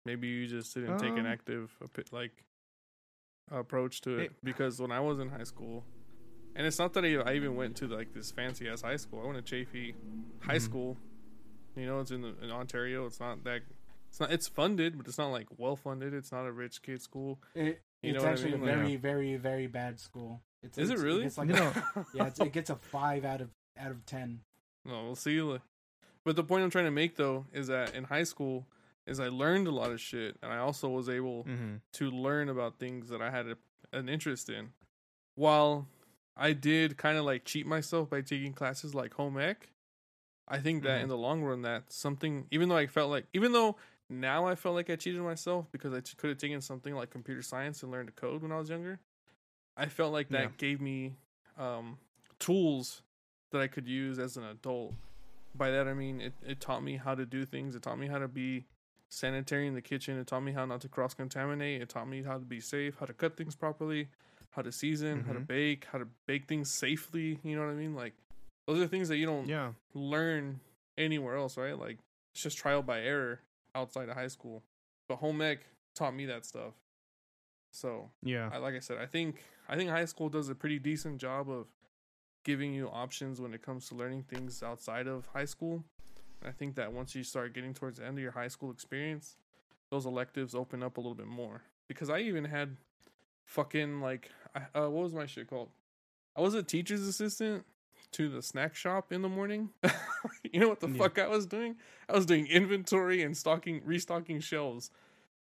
Maybe you just didn't take an Um, active like approach to it. It- because when I was in high school, and it's not that I, I even went to like this fancy ass high school. I went to Chaffey High Mhm. School. You know, it's in the, in Ontario. It's not that. It's not. It's funded, but it's not like well funded. It's not a rich kid school. It, You know it's what I actually mean? a Like- very, very, very bad school. It's, Is it really? It's like You know- yeah, it's, it gets a five out of out of ten. No, we'll see. li- But the point I'm trying to make though is that in high school, is I learned a lot of shit, and I also was able hmm to learn about things that I had a, an interest in. While I did kind of like cheat myself by taking classes like home ec, I think that Mhm. in the long run, that's something. Even though I felt like, even though now I felt like I cheated myself because I could have taken something like computer science and learned to code when I was younger, I felt like that Yeah. gave me um, tools that I could use as an adult. By that I mean it, it taught me how to do things. It taught me how to be sanitary in the kitchen. It taught me how not to cross contaminate. It taught me how to be safe, how to cut things properly, how to season, how to Mhm. bake, how to bake things safely. You know what I mean? Like those are things that you don't yeah learn anywhere else, right? Like it's just trial by error outside of high school. But home ec taught me that stuff. So yeah I like I said, I think I think high school does a pretty decent job of giving you options when it comes to learning things outside of high school. And I think that once you start getting towards the end of your high school experience, those electives open up a little bit more. Because I even had fucking like uh, what was my shit called? I was a teacher's assistant to the snack shop in the morning. you know what the Yeah. fuck I was doing? I was doing inventory and stocking restocking shelves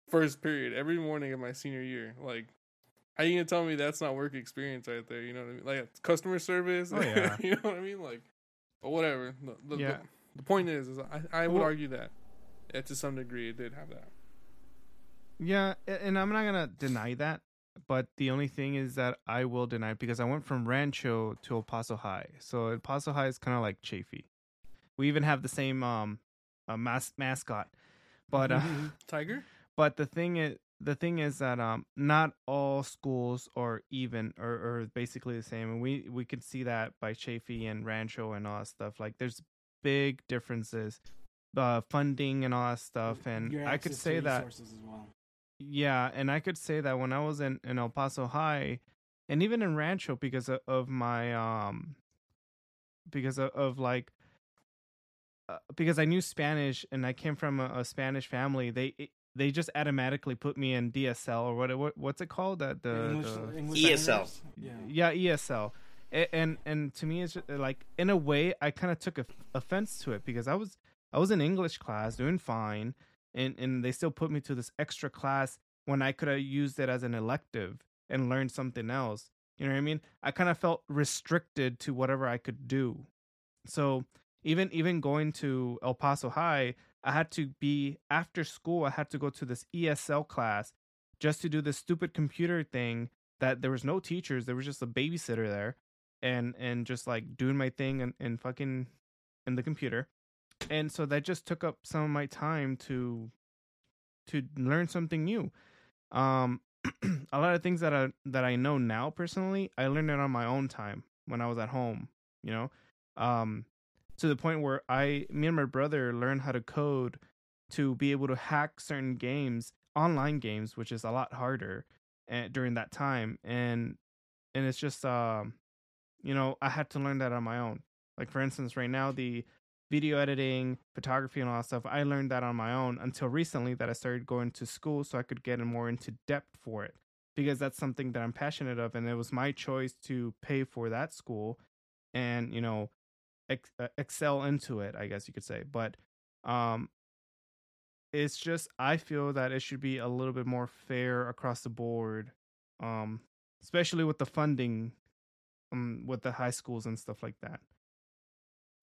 first period every morning of my senior year. Like, how you gonna tell me that's not work experience right there? You know what I mean? Like customer service. Oh, yeah. you know what I mean? Like, but whatever. The, the, Yeah. the, the point is, is I, I would Well- argue that uh, to some degree it did have that. Yeah, and I'm not gonna deny that, but the only thing is that I will deny it because I went from Rancho to El Paso High. So El Paso High is kind of like Chaffey. We even have the same um uh, mas- mascot, but uh, Tiger. but the thing is the thing is that um not all schools are even or, or basically the same, and we we could see that by Chaffey and Rancho and all that stuff. Like there's big differences, uh, funding and all that stuff, and I could say that as well. Yeah, and I could say that when I was in, in El Paso High, and even in Rancho, because of, of my um, because of, of like, uh, because I knew Spanish and I came from a, a Spanish family, they it, they just automatically put me in DSL or what, what what's it called that the, English, the English ESL. Yeah. yeah ESL. A- And and to me, it's just, like in a way, I kind of took a, offense to it because I was I was in English class doing fine, and and they still put me to this extra class when I could have used it as an elective and learned something else. You know what I mean? I kind of felt restricted to whatever I could do. So even even going to El Paso High, I had to be after school. I had to go to this ESL class just to do this stupid computer thing that there was no teachers. There was just a babysitter there, and and just like doing my thing and, and fucking in the computer, and so that just took up some of my time to to learn something new. Um, a lot of things that I that I know now personally, I learned it on my own time when I was at home. You know, um, to the point where I, me and my brother learned how to code to be able to hack certain games, online games, which is a lot harder uh, during that time. And and it's just, um, you know, I had to learn that on my own. Like for instance, right now the video editing, photography, and all that stuff, I learned that on my own until recently that I started going to school so I could get more into depth for it because that's something that I'm passionate of, and it was my choice to pay for that school and you know ex- uh, excel into it i guess you could say. But um it's just i feel that it should be a little bit more fair across the board um especially with the funding um with the high schools and stuff like that.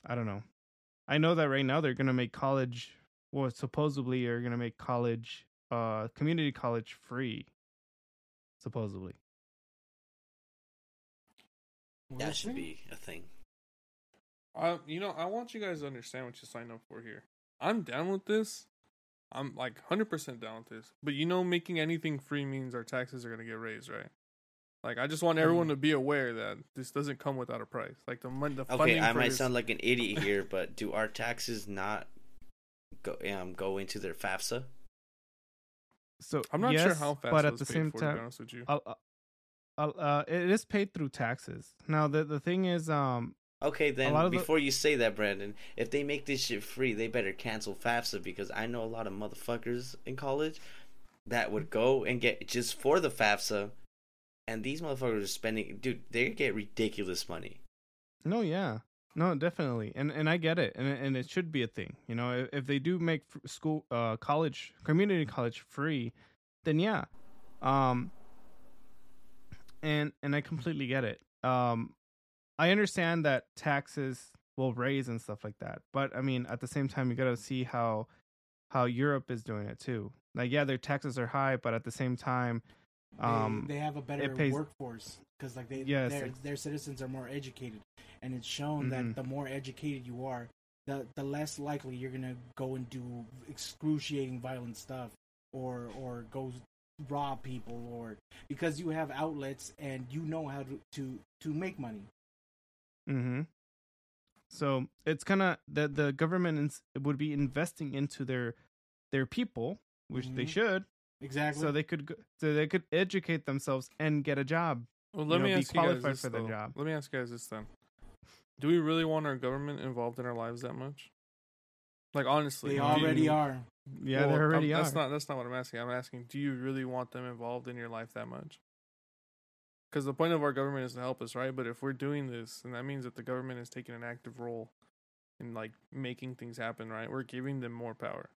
I don't know i know that right now they're gonna make college well supposedly are gonna make college uh community college free, supposedly. That should be a thing. I, you know, I want you guys to understand what you signed up for here. I'm down with this. I'm like 100% down with this. But you know, making anything free means our taxes are going to get raised, right? Like, I just want everyone to be aware that this doesn't come without a price. Like, the money, the Okay, funding Okay, I for might this- sound like an idiot here, but do our taxes not go um go into their FAFSA? So I'm not sure how fast but at was the paid same for, to be time, honest with you. I'll, I'll, I'll, uh, it is paid through taxes. Now the the thing is, um, Okay, then lot of the- before you say that, Brandon, if they make this shit free, they better cancel FAFSA because I know a lot of motherfuckers in college that would go and get just for the FAFSA, and these motherfuckers are spending, dude, they get ridiculous money. no, yeah, no, definitely, and and I get it, and and it should be a thing. You know, if, if they do make school, uh, college, community college free, then yeah, um, and and I completely get it. Um, I understand that taxes will raise and stuff like that, but I mean, at the same time, you gotta see how how Europe is doing it too. Like, yeah, their taxes are high, but at the same time, um, they have a better pays- workforce because like they Yes, their, their citizens are more educated, and it's shown Mhm. that the more educated you are, the the less likely you're gonna go and do excruciating violent stuff or or go rob people or because you have outlets and you know how to to, to make money. Mm-hmm. So it's kind of that the government ins- would be investing into their their people, which they Mhm. should, Exactly. so they could go, so they could educate themselves and get a job. Well, you let know, me be ask you guys this, for the though. job. Let me ask you guys this then: Do we really want our government involved in our lives that much? Like honestly, they already you- are. Yeah, Well, they already I'm- are. That's not that's not what I'm asking. I'm asking, do you really want them involved in your life that much? Because the point of our government is to help us, right? But if we're doing this, and that means that the government is taking an active role in like making things happen, right? We're giving them more power.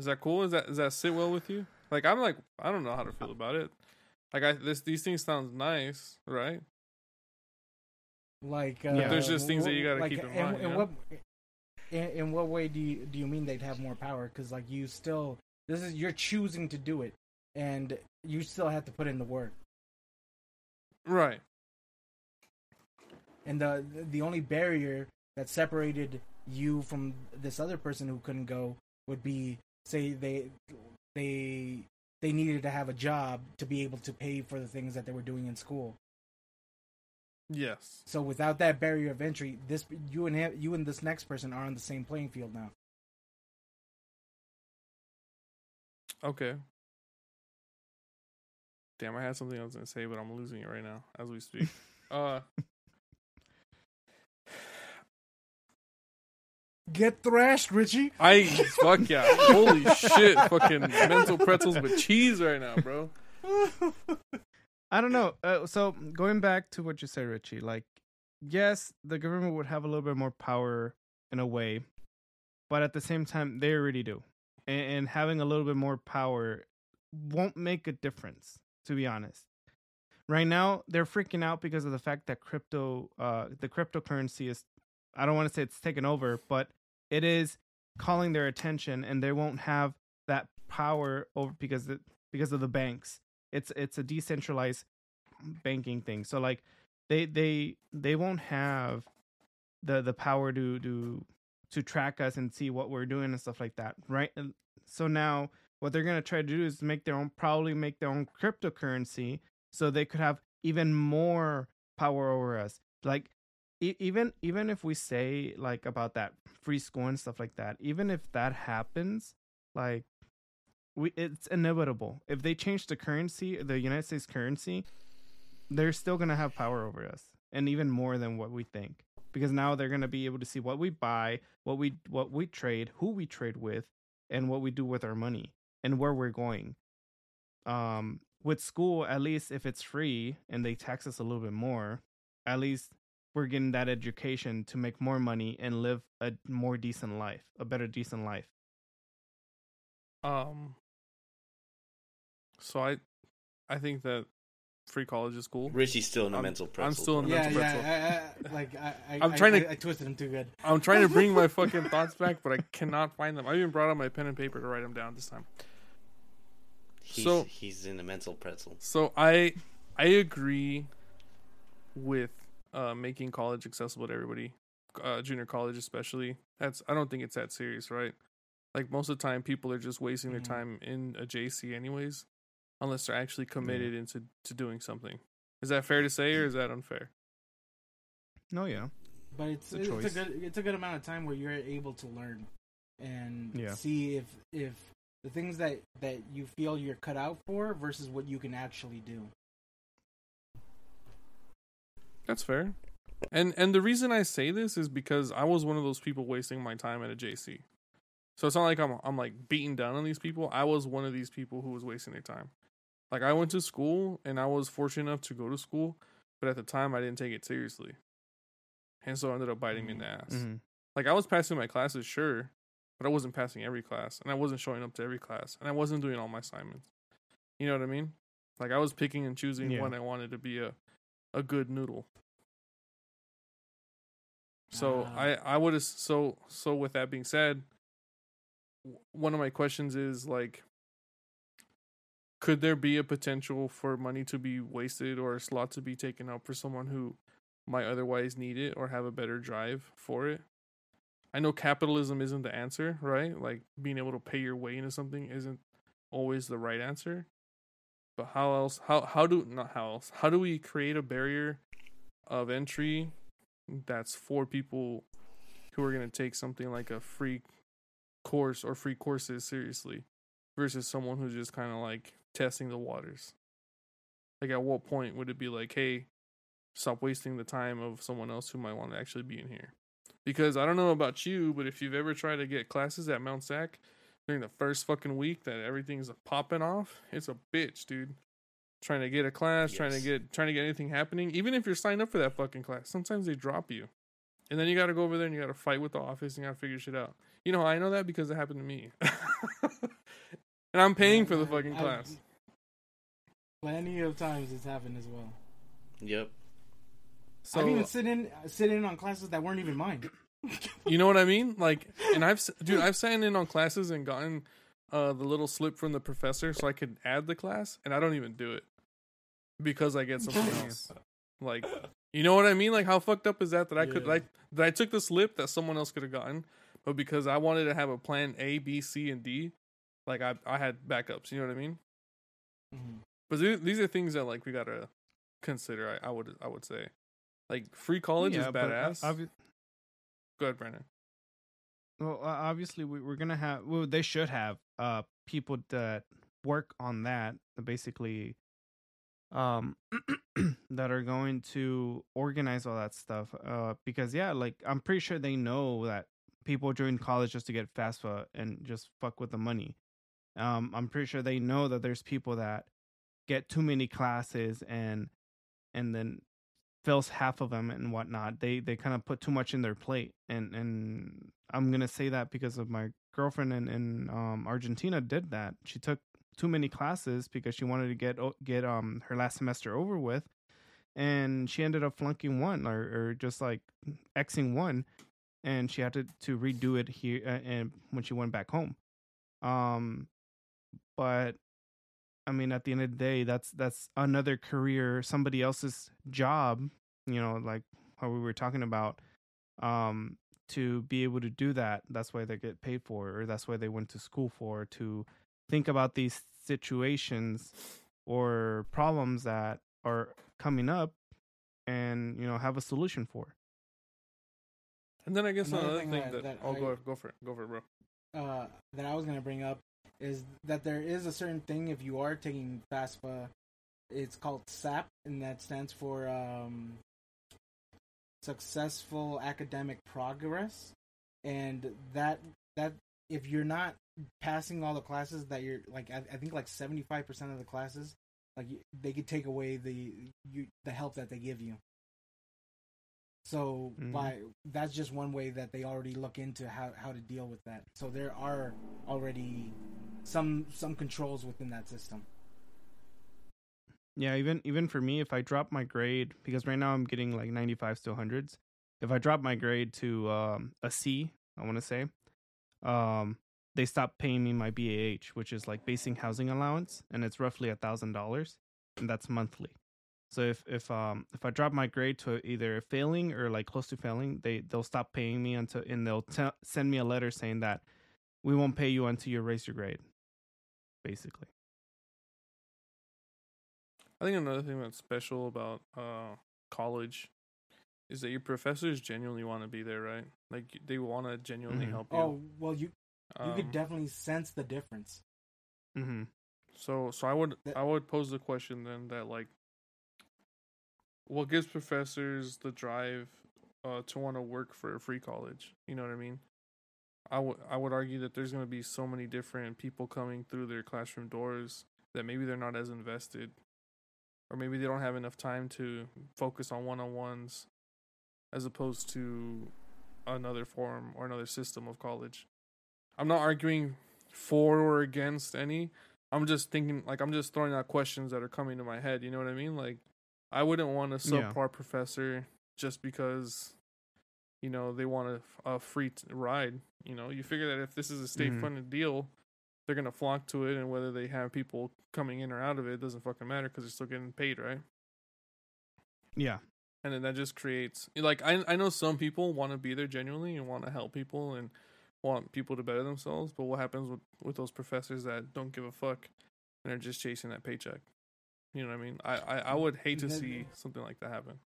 Is that cool? Is that does that sit well with you? Like I'm like I don't know how to feel about it. Like I this these things sound nice, right? Like uh, Yeah. There's just things that you gotta like, keep in mind, and you know? what in, in what way do you do you mean they'd have more power? Because like you still this is you're choosing to do it, and you still have to put in the work. Right. And the the only barrier that separated you from this other person who couldn't go would be say they they they needed to have a job to be able to pay for the things that they were doing in school. Yes. So without that barrier of entry, this you and him, you and this next person are on the same playing field now. Okay. Damn, I had something I was gonna say, but I'm losing it right now as we speak. uh Get thrashed, Richie. I fuck yeah. Holy shit, fucking mental pretzels with cheese right now, bro. I don't know. Uh, so going back to what you said, Richie, like yes, the government would have a little bit more power in a way, but at the same time, they already do, and, and having a little bit more power won't make a difference. To be honest, right now they're freaking out because of the fact that crypto, uh, the cryptocurrency is, I don't want to say it's taken over, but it is calling their attention, and they won't have that power over because it, because of the banks. It's it's a decentralized banking thing. So like they they they won't have the the power to to to track us and see what we're doing and stuff like that right? And so now what they're going to try to do is make their own probably make their own cryptocurrency so they could have even more power over us. Like even even if we say like about that free school and stuff like that even if that happens like we it's inevitable. If they change the currency, the United States currency, they're still gonna have power over us, and even more than what we think. Because now they're gonna be able to see what we buy, what we what we trade, who we trade with, and what we do with our money, and where we're going. Um, with school, at least if it's free and they tax us a little bit more, at least we're getting that education to make more money and live a more decent life, a better decent life. Um so I I think that free college is cool. Richie's still in a I'm- mental pretzel. I'm still in a Yeah, mental pretzel. yeah. I, I, like I, I, I'm I- trying to- I, I twisted him too good. I'm trying to bring my fucking thoughts back, but I cannot find them. I even brought out my pen and paper to write them down this time. He's, So- he's in a mental pretzel. So I I agree with uh, making college accessible to everybody, uh, junior college especially. That's I don't think it's that serious, right? Like most of the time, people are just wasting their Mhm. time in a JC anyways, unless they're actually committed into to doing something. Is that fair to say, or is that unfair? No, yeah. But it's It's a it's a choice. good it's a good amount of time where you're able to learn and Yeah. see if if the things that that you feel you're cut out for versus what you can actually do. That's fair. And and the reason I say this is because I was one of those people wasting my time at a JC. So it's not like I'm I'm like beating down on these people. I was one of these people who was wasting their time. Like I went to school and I was fortunate enough to go to school, but at the time I didn't take it seriously. And so it ended up biting me in the ass. hmm Like I was passing my classes, sure, but I wasn't passing every class, and I wasn't showing up to every class, and I wasn't doing all my assignments. You know what I mean? Like I was picking and choosing Yeah. when I wanted to be a a good noodle. So Ah. I I would so so with that being said, one of my questions is like could there be a potential for money to be wasted or a slot to be taken up for someone who might otherwise need it or have a better drive for it? I know capitalism isn't the answer, right? Like being able to pay your way into something isn't always the right answer. But how else how how do not how else? How do we create a barrier of entry that's for people who are going to take something like a free course or free courses seriously versus someone who's just kind of like testing the waters. Like, at what point would it be like, hey, stop wasting the time of someone else who might want to actually be in here? Because I don't know about you, but if you've ever tried to get classes at Mount Sac during the first fucking week that everything's popping off, it's a bitch, dude. Trying to get a class, trying to get trying to get anything happening, even if you're signed up for that fucking class, sometimes they drop you. And then you got to go over there and you got to fight with the office and you got to figure shit out. You know, I know that because it happened to me. and I'm paying for the fucking I- class. Plenty of times it's happened as well. Yep. So I've even sit in sit in on classes that weren't even mine. you know what I mean? Like, and I've dude, I've sat in on classes and gotten uh the little slip from the professor so I could add the class, and I don't even do it because I get something else. Like, you know what I mean? Like, how fucked up is that? That I could Yeah. like that I took the slip that someone else could have gotten, but because I wanted to have a plan A, B, C, and D, like I I had backups. You know what I mean? Mhm. But th- these are things that like we gotta consider. I, I would I would say, like free college is Yeah, but, uh, badass. obvi- Go ahead, Brandon. Well, uh, obviously, we, we're gonna have. Well, they should have uh people that work on that. Basically, um, that are going to organize all that stuff. Uh, because yeah, like I'm pretty sure they know that people join college just to get FAFSA and just fuck with the money. Um, I'm pretty sure they know that there's people that get too many classes and and then fills half of them and whatnot. They they kind of put too much in their plate, and and I'm gonna say that because of my girlfriend in in um, Argentina did that. She took too many classes because she wanted to get get um her last semester over with, and she ended up flunking one or or just like xing one, and she had to to redo it here uh, and when she went back home. Um, but I mean, at the end of the day, that's that's another career, somebody else's job. You know, like how we were talking about, um, to be able to do that. That's why they get paid for, or that's why they went to school for, to think about these situations or problems that are coming up, and you know, have a solution for. And then I guess Another another thing thing that- that, that oh I- go go for it go for it bro. uh, that I was gonna bring up is that there is a certain thing if you are taking FAFSA, it's called SAP, and that stands for um, successful academic progress, and that that if you're not passing all the classes that you're like, I, I think like seventy five percent of the classes, like they could take away the you the help that they give you. So Mhm. by that's just one way that they already look into how, how to deal with that. So there are already some some controls within that system. Yeah, even even for me, if I drop my grade, because right now I'm getting like 95s to 100s. If I drop my grade to um, a C, I want to say, um, they stop paying me my BAH, which is like basic housing allowance, and it's roughly a thousand dollars, and that's monthly. So if if um if I drop my grade to either failing or like close to failing, they they'll stop paying me until and they'll te- send me a letter saying that we won't pay you until you raise your grade, basically. I think another thing that's special about uh, college is that your professors genuinely want to be there, right? Like they want to genuinely Mhm. help you. Oh well, you you Um, could definitely sense the difference. Mm-hmm. So, so I would That- I would pose the question then that like, what gives professors the drive uh, to want to work for a free college? You know what I mean? I would I would argue that there's going to be so many different people coming through their classroom doors that maybe they're not as invested, or maybe they don't have enough time to focus on one on ones, as opposed to another form or another system of college. I'm not arguing for or against any. I'm just thinking like I'm just throwing out questions that are coming to my head. You know what I mean? Like I wouldn't want a Yeah. subpar professor just because you know they want a, a free t- ride. You know, you figure that if this is a state Mhm. funded deal, they're gonna flock to it, and whether they have people coming in or out of it, it doesn't fucking matter because they're still getting paid, right? Yeah. and then that just creates like I I know some people want to be there genuinely and want to help people and want people to better themselves, but what happens with with those professors that don't give a fuck and are just chasing that paycheck? You know what I mean? I I, I would hate to That- see something like that happen.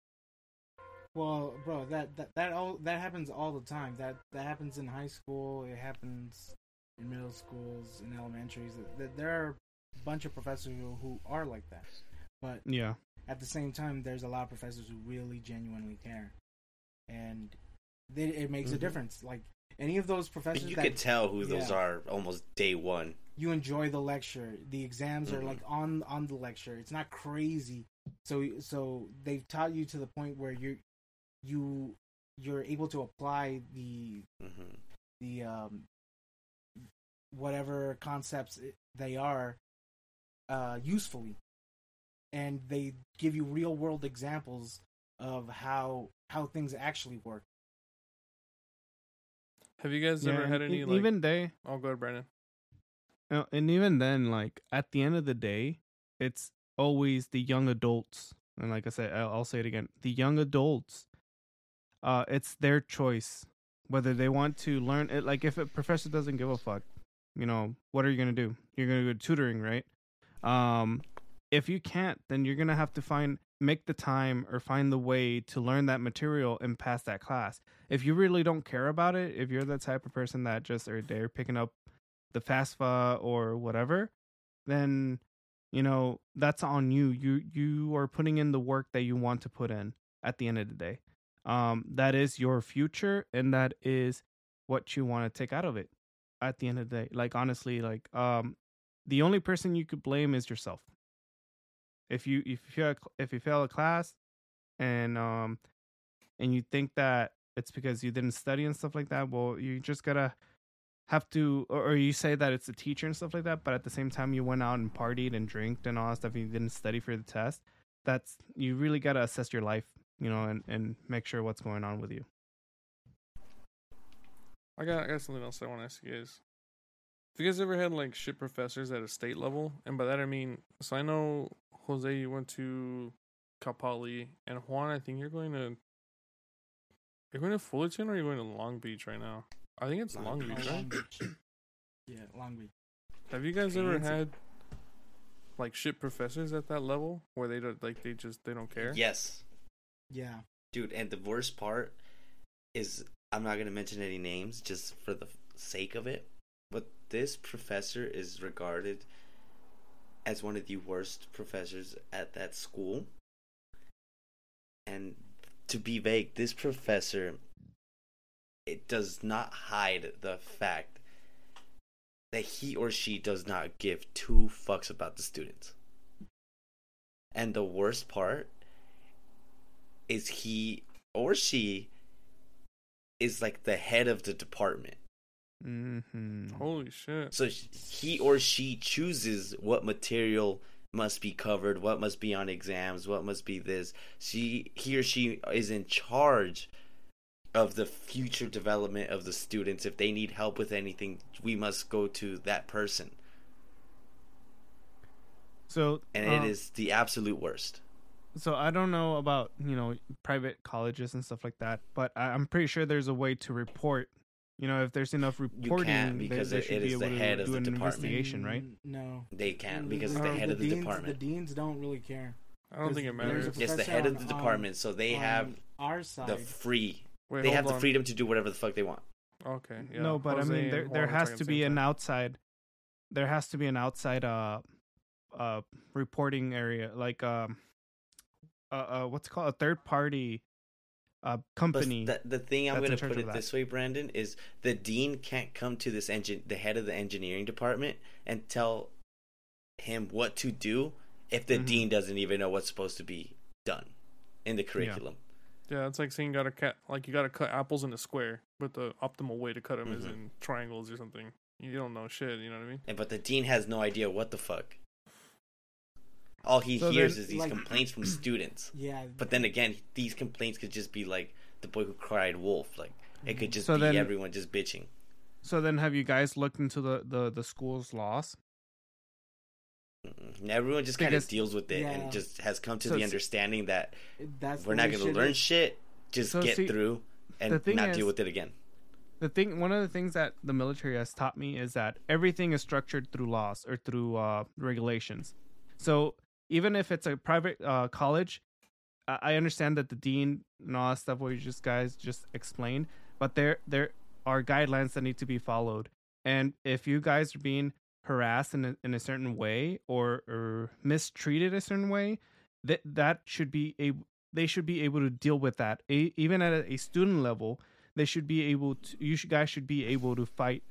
Well, bro, that, that that all that happens all the time. That that happens in high school. It happens in middle schools, in elementaries. That there are a bunch of professors who, who are like that. But Yeah. at the same time, there's a lot of professors who really genuinely care, and they, it makes a Mhm. difference. Like any of those professors you that could tell who those are almost day one. you enjoy the lecture. The exams are Mhm. like on on the lecture. It's not crazy. So so they've taught you to the point where you you you're able to apply the hmm the um whatever concepts they are uh usefully and they give you real world examples of how how things actually work Have you guys yeah ever had e- any like? even they oh, go ahead, Brandon. Uh, and even then, like at the end of the day, it's always the young adults. And like I said, I'll, I'll say it again: the young adults. Uh, it's their choice whether they want to learn it. Like if a professor doesn't give a fuck, you know, what are you gonna do? You're gonna go tutoring, right? Um, if you can't, then you're gonna have to find make the time or find the way to learn that material and pass that class. If you really don't care about it, if you're the type of person that just are there picking up the FAFSA or whatever, then you know that's on you. You you are putting in the work that you want to put in at the end of the day. Um, that is your future, and that is what you want to take out of it at the end of the day. Like honestly, like um, the only person you could blame is yourself. If you if you if you fail a class, and um, and you think that it's because you didn't study and stuff like that, well, you just gotta have to or, or you say that it's a teacher and stuff like that but at the same time you went out and partied and drank and all that stuff and you didn't study for the test that's you really got to assess your life you know and and make sure what's going on with you I got I got something else I want to ask you guys. Have you guys ever had like shit professors at a state level? And by that I mean, so I know Jose, you went to Cal Poly, and Juan, I think you're going to. You're going to Fullerton, or are you going to Long Beach right now? I think it's Long, Long Beach, Oh, right? Long Beach. yeah long beach Have you guys ever had like shit professors at that level where they don't like they just they don't care? Yes, yeah dude. And the worst part is I'm not gonna mention any names just for the sake of it, but this professor is regarded as one of the worst professors at that school. And to be vague, this professor it does not hide the fact that he or she does not give two fucks about the students. And the worst part is he or she is like the head of the department. Mm-hmm. Holy shit! So he or she chooses what material must be covered, what must be on exams, what must be this. She he or she is in charge of the future development of the students. If they need help with anything, we must go to that person. So And uh, it is the absolute worst. So I don't know about you know private colleges and stuff like that, but I'm pretty sure there's a way to report. You know, if there's enough reporting, can't they- they, it- should it be is the able head to of do the an department. investigation, right? No. They can't because it's the head of the deans, department. The deans don't really care. I don't think it There's- there's matters. It's the professor head of the on- department, so they have our side. the free. Wait, they hold have the freedom to do whatever the fuck they want. Okay. Yeah. no, but Jose I mean, there there has to be an time. outside. There has to be an outside uh, uh, reporting area, like um, uh, uh what's it called a third party, uh, But company. the, the thing I'm going to put it this way, Brandon, is the dean can't come to this engine, the head of the engineering department, and tell him what to do if the Mhm. dean doesn't even know what's supposed to be done in the curriculum. Yeah, it's like saying you gotta cut like you gotta cut apples in a square, but the optimal way to cut them is Mhm. in triangles or something. You don't know shit. You know what I mean? And but the dean has no idea what the fuck. All he So hears is these like- complaints from students. yeah. But then again, these complaints could just be like the boy who cried wolf. Like it could just So be then- everyone just bitching. so then, have you guys looked into the the the school's laws? And everyone just kind of deals with it Yeah. and just has come to So the understanding that That's we're not going to learn is. shit. Just So get see, through and not is- deal with it again. the thing one of the things that the military has taught me is that everything is structured through laws or through uh, regulations so even if it's a private uh, college I-, understand that the dean and all that stuff what you just guys just explained but there there are guidelines that need to be followed. And if you guys are being harassed in a, in a certain way or or mistreated a certain way that that should be a they should be able to deal with that. A, even at a, a student level they should be able to you should, guys should be able to fight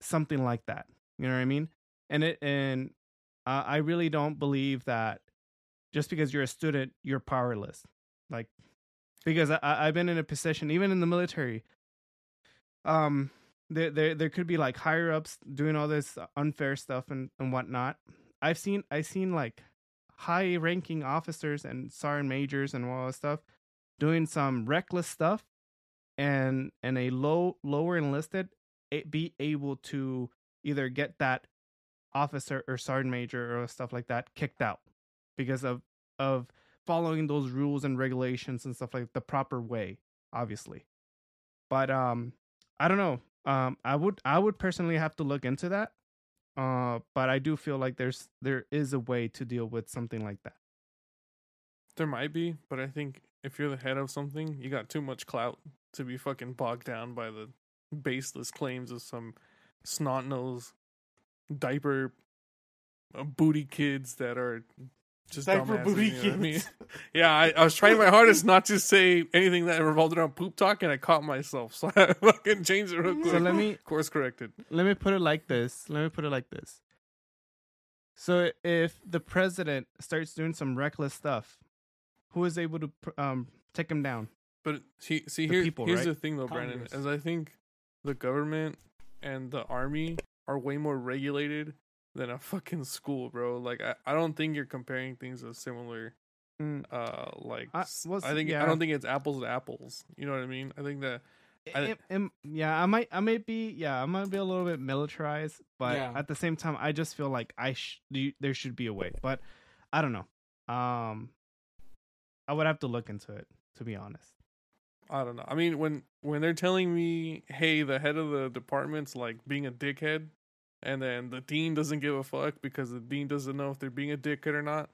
something like that. You know what i mean? And it and uh, i really don't believe that just because you're a student you're powerless. Like because I, i've been in a position even in the military um there, there there could be like higher ups doing all this unfair stuff and and whatnot. I've seen i've seen like high ranking officers and sergeant majors and all that stuff doing some reckless stuff and and a low lower enlisted be able to either get that officer or sergeant major or stuff like that kicked out because of of following those rules and regulations and stuff like the proper way obviously. But um i don't know. Um i would i would personally have to look into that uh but i do feel like there's there is a way to deal with something like that. There might be, but I think if you're the head of something, you got too much clout to be fucking bogged down by the baseless claims of some snot nose diaper uh, booty kids that are just Diaper dumbasses, booty you know what I mean? kids. Yeah, I, I was trying my hardest not to say anything that revolved around poop talk, and I caught myself, so I fucking changed it real quick. so let me course corrected. let me put it like this. Let me put it like this. So if the president starts doing some reckless stuff, who is able to um take him down? But see, see The here, people, here's right? the thing though, Brandon, as I think the government and the army are way more regulated than a fucking school, bro. Like I, I don't think you're comparing things as similar. Mm. Uh, like I- s- well, I think I don't think it's apples to apples. You know what I mean? I think that I- It- it- yeah, I might, I might be, yeah, I might be a little bit militarized, but Yeah. at the same time, I just feel like I sh- the- there should be a way, but I don't know. Um, I would have to look into it to be honest. I don't know. I mean, when when they're telling me, "Hey, the head of the department's like being a dickhead," and then the dean doesn't give a fuck because the dean doesn't know if they're being a dickhead or not,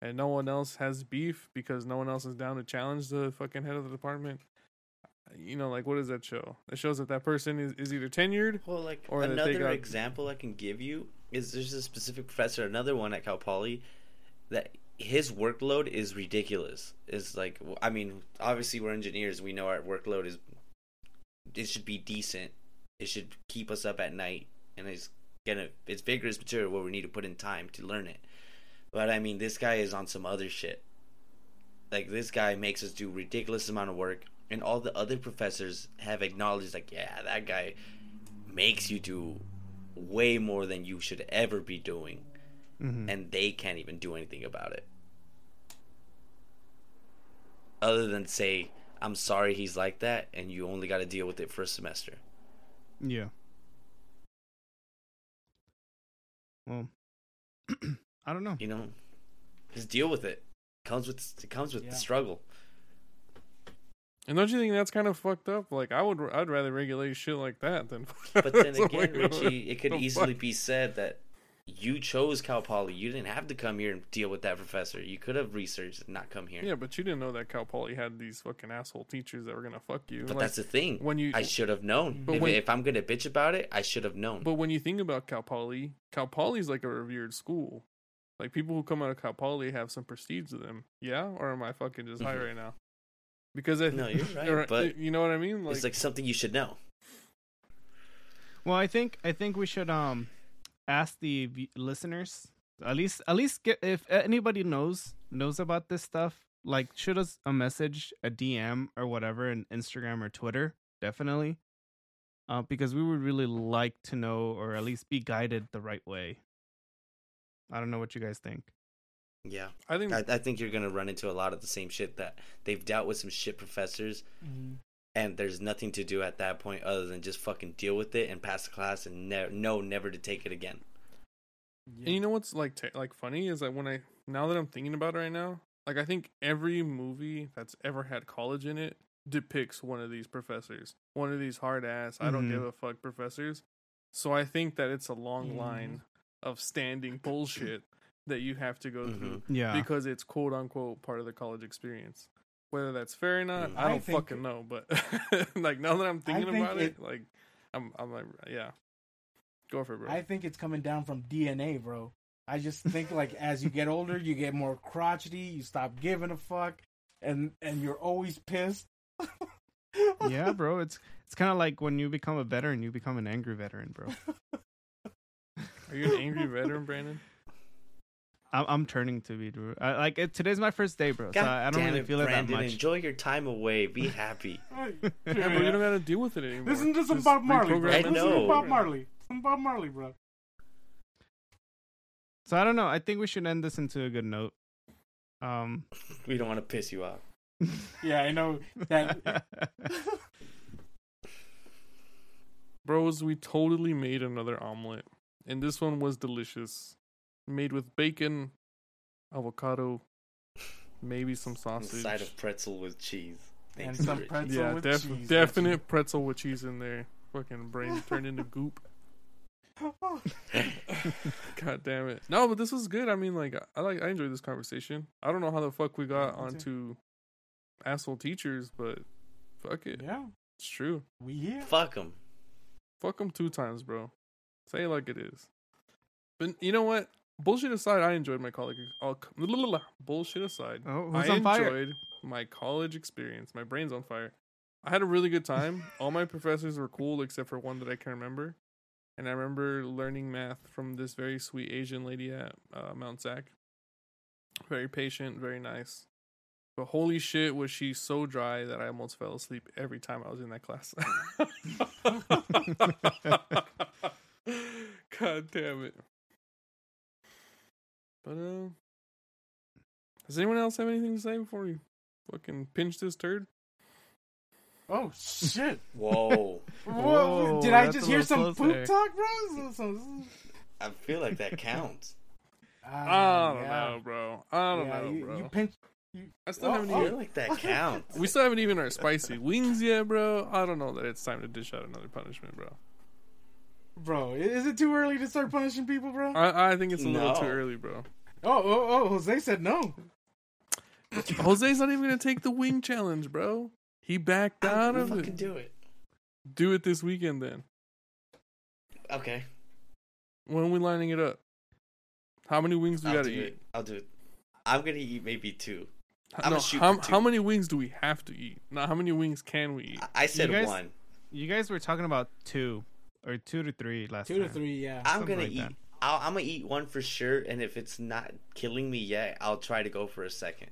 and no one else has beef because no one else is down to challenge the fucking head of the department. Uh, you know, like what does that show? It shows that that person is, is either tenured. Well, like Or another got- example I can give you is there's a specific professor, another one at Cal Poly, that his workload is ridiculous. Is like, I mean, obviously we're engineers, we know our workload is it should be decent. It should keep us up at night, and it's gonna it's vigorous material where we need to put in time to learn it. But I mean, this guy is on some other shit. Like this guy makes us do ridiculous amount of work, and all the other professors have acknowledged, like, yeah, that guy makes you do way more than you should ever be doing. Mhm. and they can't even do anything about it. Other than say, I'm sorry he's like that, and you only got to deal with it for a semester. Yeah. Well, I don't know. You know, just deal with it. Comes with it comes with Yeah. the struggle. And don't you think that's kind of fucked up? Like I would, I'd rather regulate shit like that than. But then again, Richie, it could easily fuck? be said that you chose Cal Poly. You didn't have to come here and deal with that professor. You could have researched and not come here. Yeah, but you didn't know that Cal Poly had these fucking asshole teachers that were gonna fuck you. But Like, that's the thing. when you- I should have known. But If, when- if I'm gonna bitch about it, I should have known. But when you think about Cal Poly, Cal Poly's like a revered school. Like people who come out of Cal Poly have some prestige to them. Yeah, or am I fucking just high Mhm. right now? Because I, No, you're right, or- but you know what I mean. Like, it's like something you should know. Well, I think I think we should um ask the v- listeners at least at least get if anybody knows knows about this stuff like shoot us a message a DM or whatever in Instagram or Twitter definitely uh because we would really like to know or at least be guided the right way. I don't know what you guys think. Yeah, I think I, I think you're gonna run into a lot of the same shit that they've dealt with some shit professors, Mhm. And there's nothing to do at that point other than just fucking deal with it and pass the class and ne- know never to take it again. And you know what's like t- like funny is that when I now that I'm thinking about it right now, like I think every movie that's ever had college in it depicts one of these professors, one of these hard ass, I don't give a fuck professors. So I think that it's a long Mhm. line of standing bullshit that you have to go Mhm. through Yeah. because it's quote unquote part of the college experience. Whether that's fair or not, Mm. I I don't think- fucking know. But like now that I'm thinking think about it, it- like I'm I'm like yeah, go for it, bro. I think it's coming down from DNA, bro. I just think like as you get older, you get more crotchety. You stop giving a fuck, and and you're always pissed. yeah, bro, it's it's kind of like when you become a veteran, you become an angry veteran, bro. Are you an angry veteran, Brandon? I'm, I'm turning to be, bro. I, like it, today's my first day, bro. So I, I don't damn really it, feel it that Brandon, much. Enjoy your time away. Be happy. Yeah, but you don't gotta deal with it anymore. Listen to some Just Bob Marley, bro. reprogram I it. Listen know. to Bob Marley. Some Bob Marley, bro. So I don't know. I think we should end this into a good note. Um, we don't want to piss you off. Yeah, I know that. Bros, we totally made another omelet. And this one was delicious. Made with bacon, avocado, maybe some sausage. Side of pretzel with cheese. And some pretzel. yeah, with def- cheese, definite Richie. pretzel with cheese in there. Fucking brain turned into goop. God damn it. No, but this was good. I mean, like, I like, I enjoyed this conversation. I don't know how the fuck we got Yeah, me onto asshole teachers, but fuck it. yeah, It's true. we here. Fuck them. Fuck them two times, bro. Say it like it is. But you know what? Bullshit aside, I enjoyed my college. Oh, bullshit aside, oh, I who's on fire? enjoyed my college experience. My brain's on fire. I had a really good time. All my professors were cool except for one that I can remember. And I remember learning math from this very sweet Asian lady at uh, Mount SAC. Very patient, very nice. But holy shit, was she so dry that I almost fell asleep every time I was in that class. God damn it. But uh does anyone else have anything to say before we fucking pinch this turd? Oh shit! Whoa. Whoa, Whoa, did I just hear some close poop there. talk, bro? So- so- I feel like that counts. I don't yeah. know, bro. I don't Yeah, know, you, bro. You pinch. I still Oh, haven't I oh. even feel like that counts. we still haven't even our spicy wings yet, bro. I don't know that it's time to dish out another punishment, bro. Bro, is it too early to start punishing people, bro? I, I think it's a little too early, bro. Oh, oh, oh! Jose said no. Jose's not even gonna take the wing challenge, bro. He backed out I'll of fucking it. do it. Do it this weekend then. Okay. When are we lining it up? How many wings do we I'll gotta eat? it. I'll do it. I'm gonna eat maybe two. H- I'ma no, shoot how, two. how many wings do we have to eat? Not how many wings can we eat? I, I said guys- one. You guys were talking about two or two to three last Two to three, yeah. I'm something gonna like eat. I'll, I'm gonna eat one for sure, and if it's not killing me yet, I'll try to go for a second.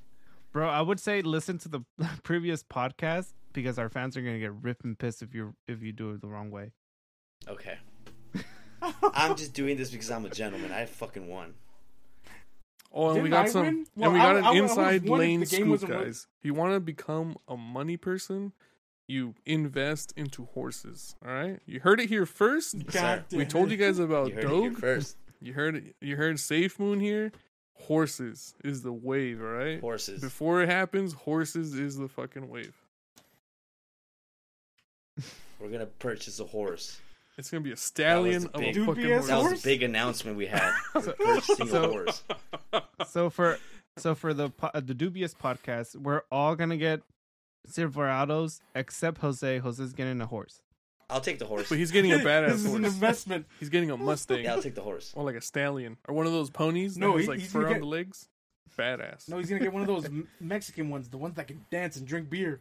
Bro, I would say listen to the previous podcast because our fans are gonna get ripped and pissed if you if you do it the wrong way. Okay. I'm just doing this because I'm a gentleman. I fucking won. Oh, and we Didn't got I some. Well, and we got I- I an was inside one lane the scoop, wasn't work- guys. If you want to become a money person, you invest into horses. All right, you heard it here first. God We told you guys about You heard it here first. You heard it. You heard Safe Moon here. Horses is the wave. All right. Horses. Before it happens, horses is the fucking wave. We're gonna purchase a horse. It's gonna be a stallion the of a fucking Dude BS horse. That was a big announcement we had. We're purchasing so- a horse. so for so for the the Dude BS podcast, we're all gonna get Silverados except Jose. Jose's getting a horse. I'll take the horse. But he's getting a badass this badass is an investment. He's getting a Mustang. Yeah, I'll take the horse. Or like a stallion. Or one of those ponies that No, has he- like he's fur on get- the legs. Badass. No, he's gonna get one of those Mexican ones, the ones that can dance and drink beer.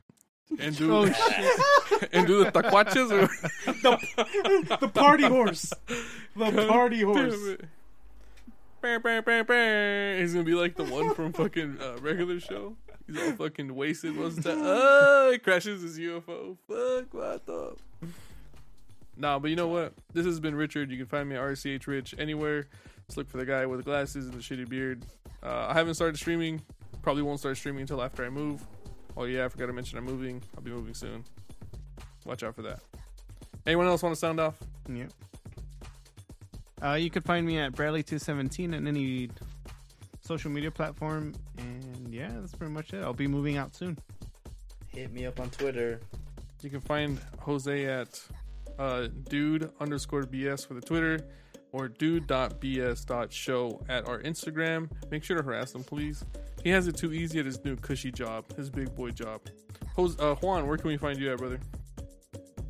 And do Oh, and do the taquaches or the, the party horse. The party horse. He's gonna be like the one from fucking uh, regular show. He's all fucking wasted most of the time. Oh, he crashes his UFO. Fuck, what the? Nah, but you know what? This has been Richard. You can find me at RCH Rich anywhere. Just look for the guy with the glasses and the shitty beard. Uh, I haven't started streaming. Probably won't start streaming until after I move. Oh yeah, I forgot to mention I'm moving. I'll be moving soon. Watch out for that. Anyone else want to sound off? Yep. Uh, you can find me at Bradley217 on any social media platform, and yeah, that's pretty much it. I'll be moving out soon. Hit me up on Twitter. You can find Jose at uh, dude underscore BS for the Twitter or dude.bs.show at our Instagram. Make sure to harass him, please. He has it too easy at his new cushy job, his big boy job. Jose, uh, Juan, where can we find you at, brother?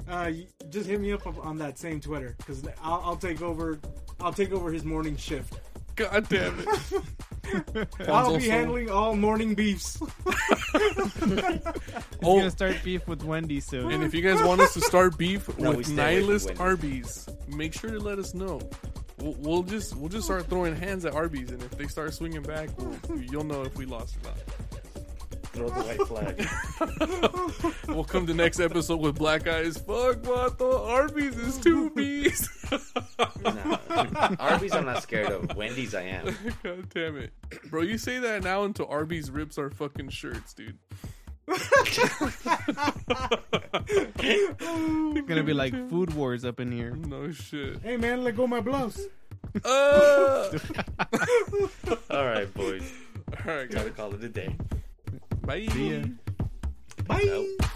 Uh, just hit me up on that same Twitter because I'll, I'll take over. I'll take over his morning shift. God damn it. Juan's I'll be also- handling all morning beefs. He's Oh, gonna start beef with Wendy soon. and if you guys want us to start beef No, with stay away from nihilist Wendy's. Arby's, make sure to let us know. We'll, we'll just we'll just start throwing hands at Arby's, and if they start swinging back, we'll, you'll know if we lost or not. Throw the white flag. We'll come to next episode with black eyes. Fuck, what the Arby's is two B's. Nah. Arby's, I'm not scared of. Wendy's, I am. God damn it, bro! You say that now until Arby's rips our fucking shirts, dude. gonna be like food wars up in here. No shit. hey man, let go my blouse. Uh, All right, boys. all right, Gotta call it a day. Bye. See ya. Bye.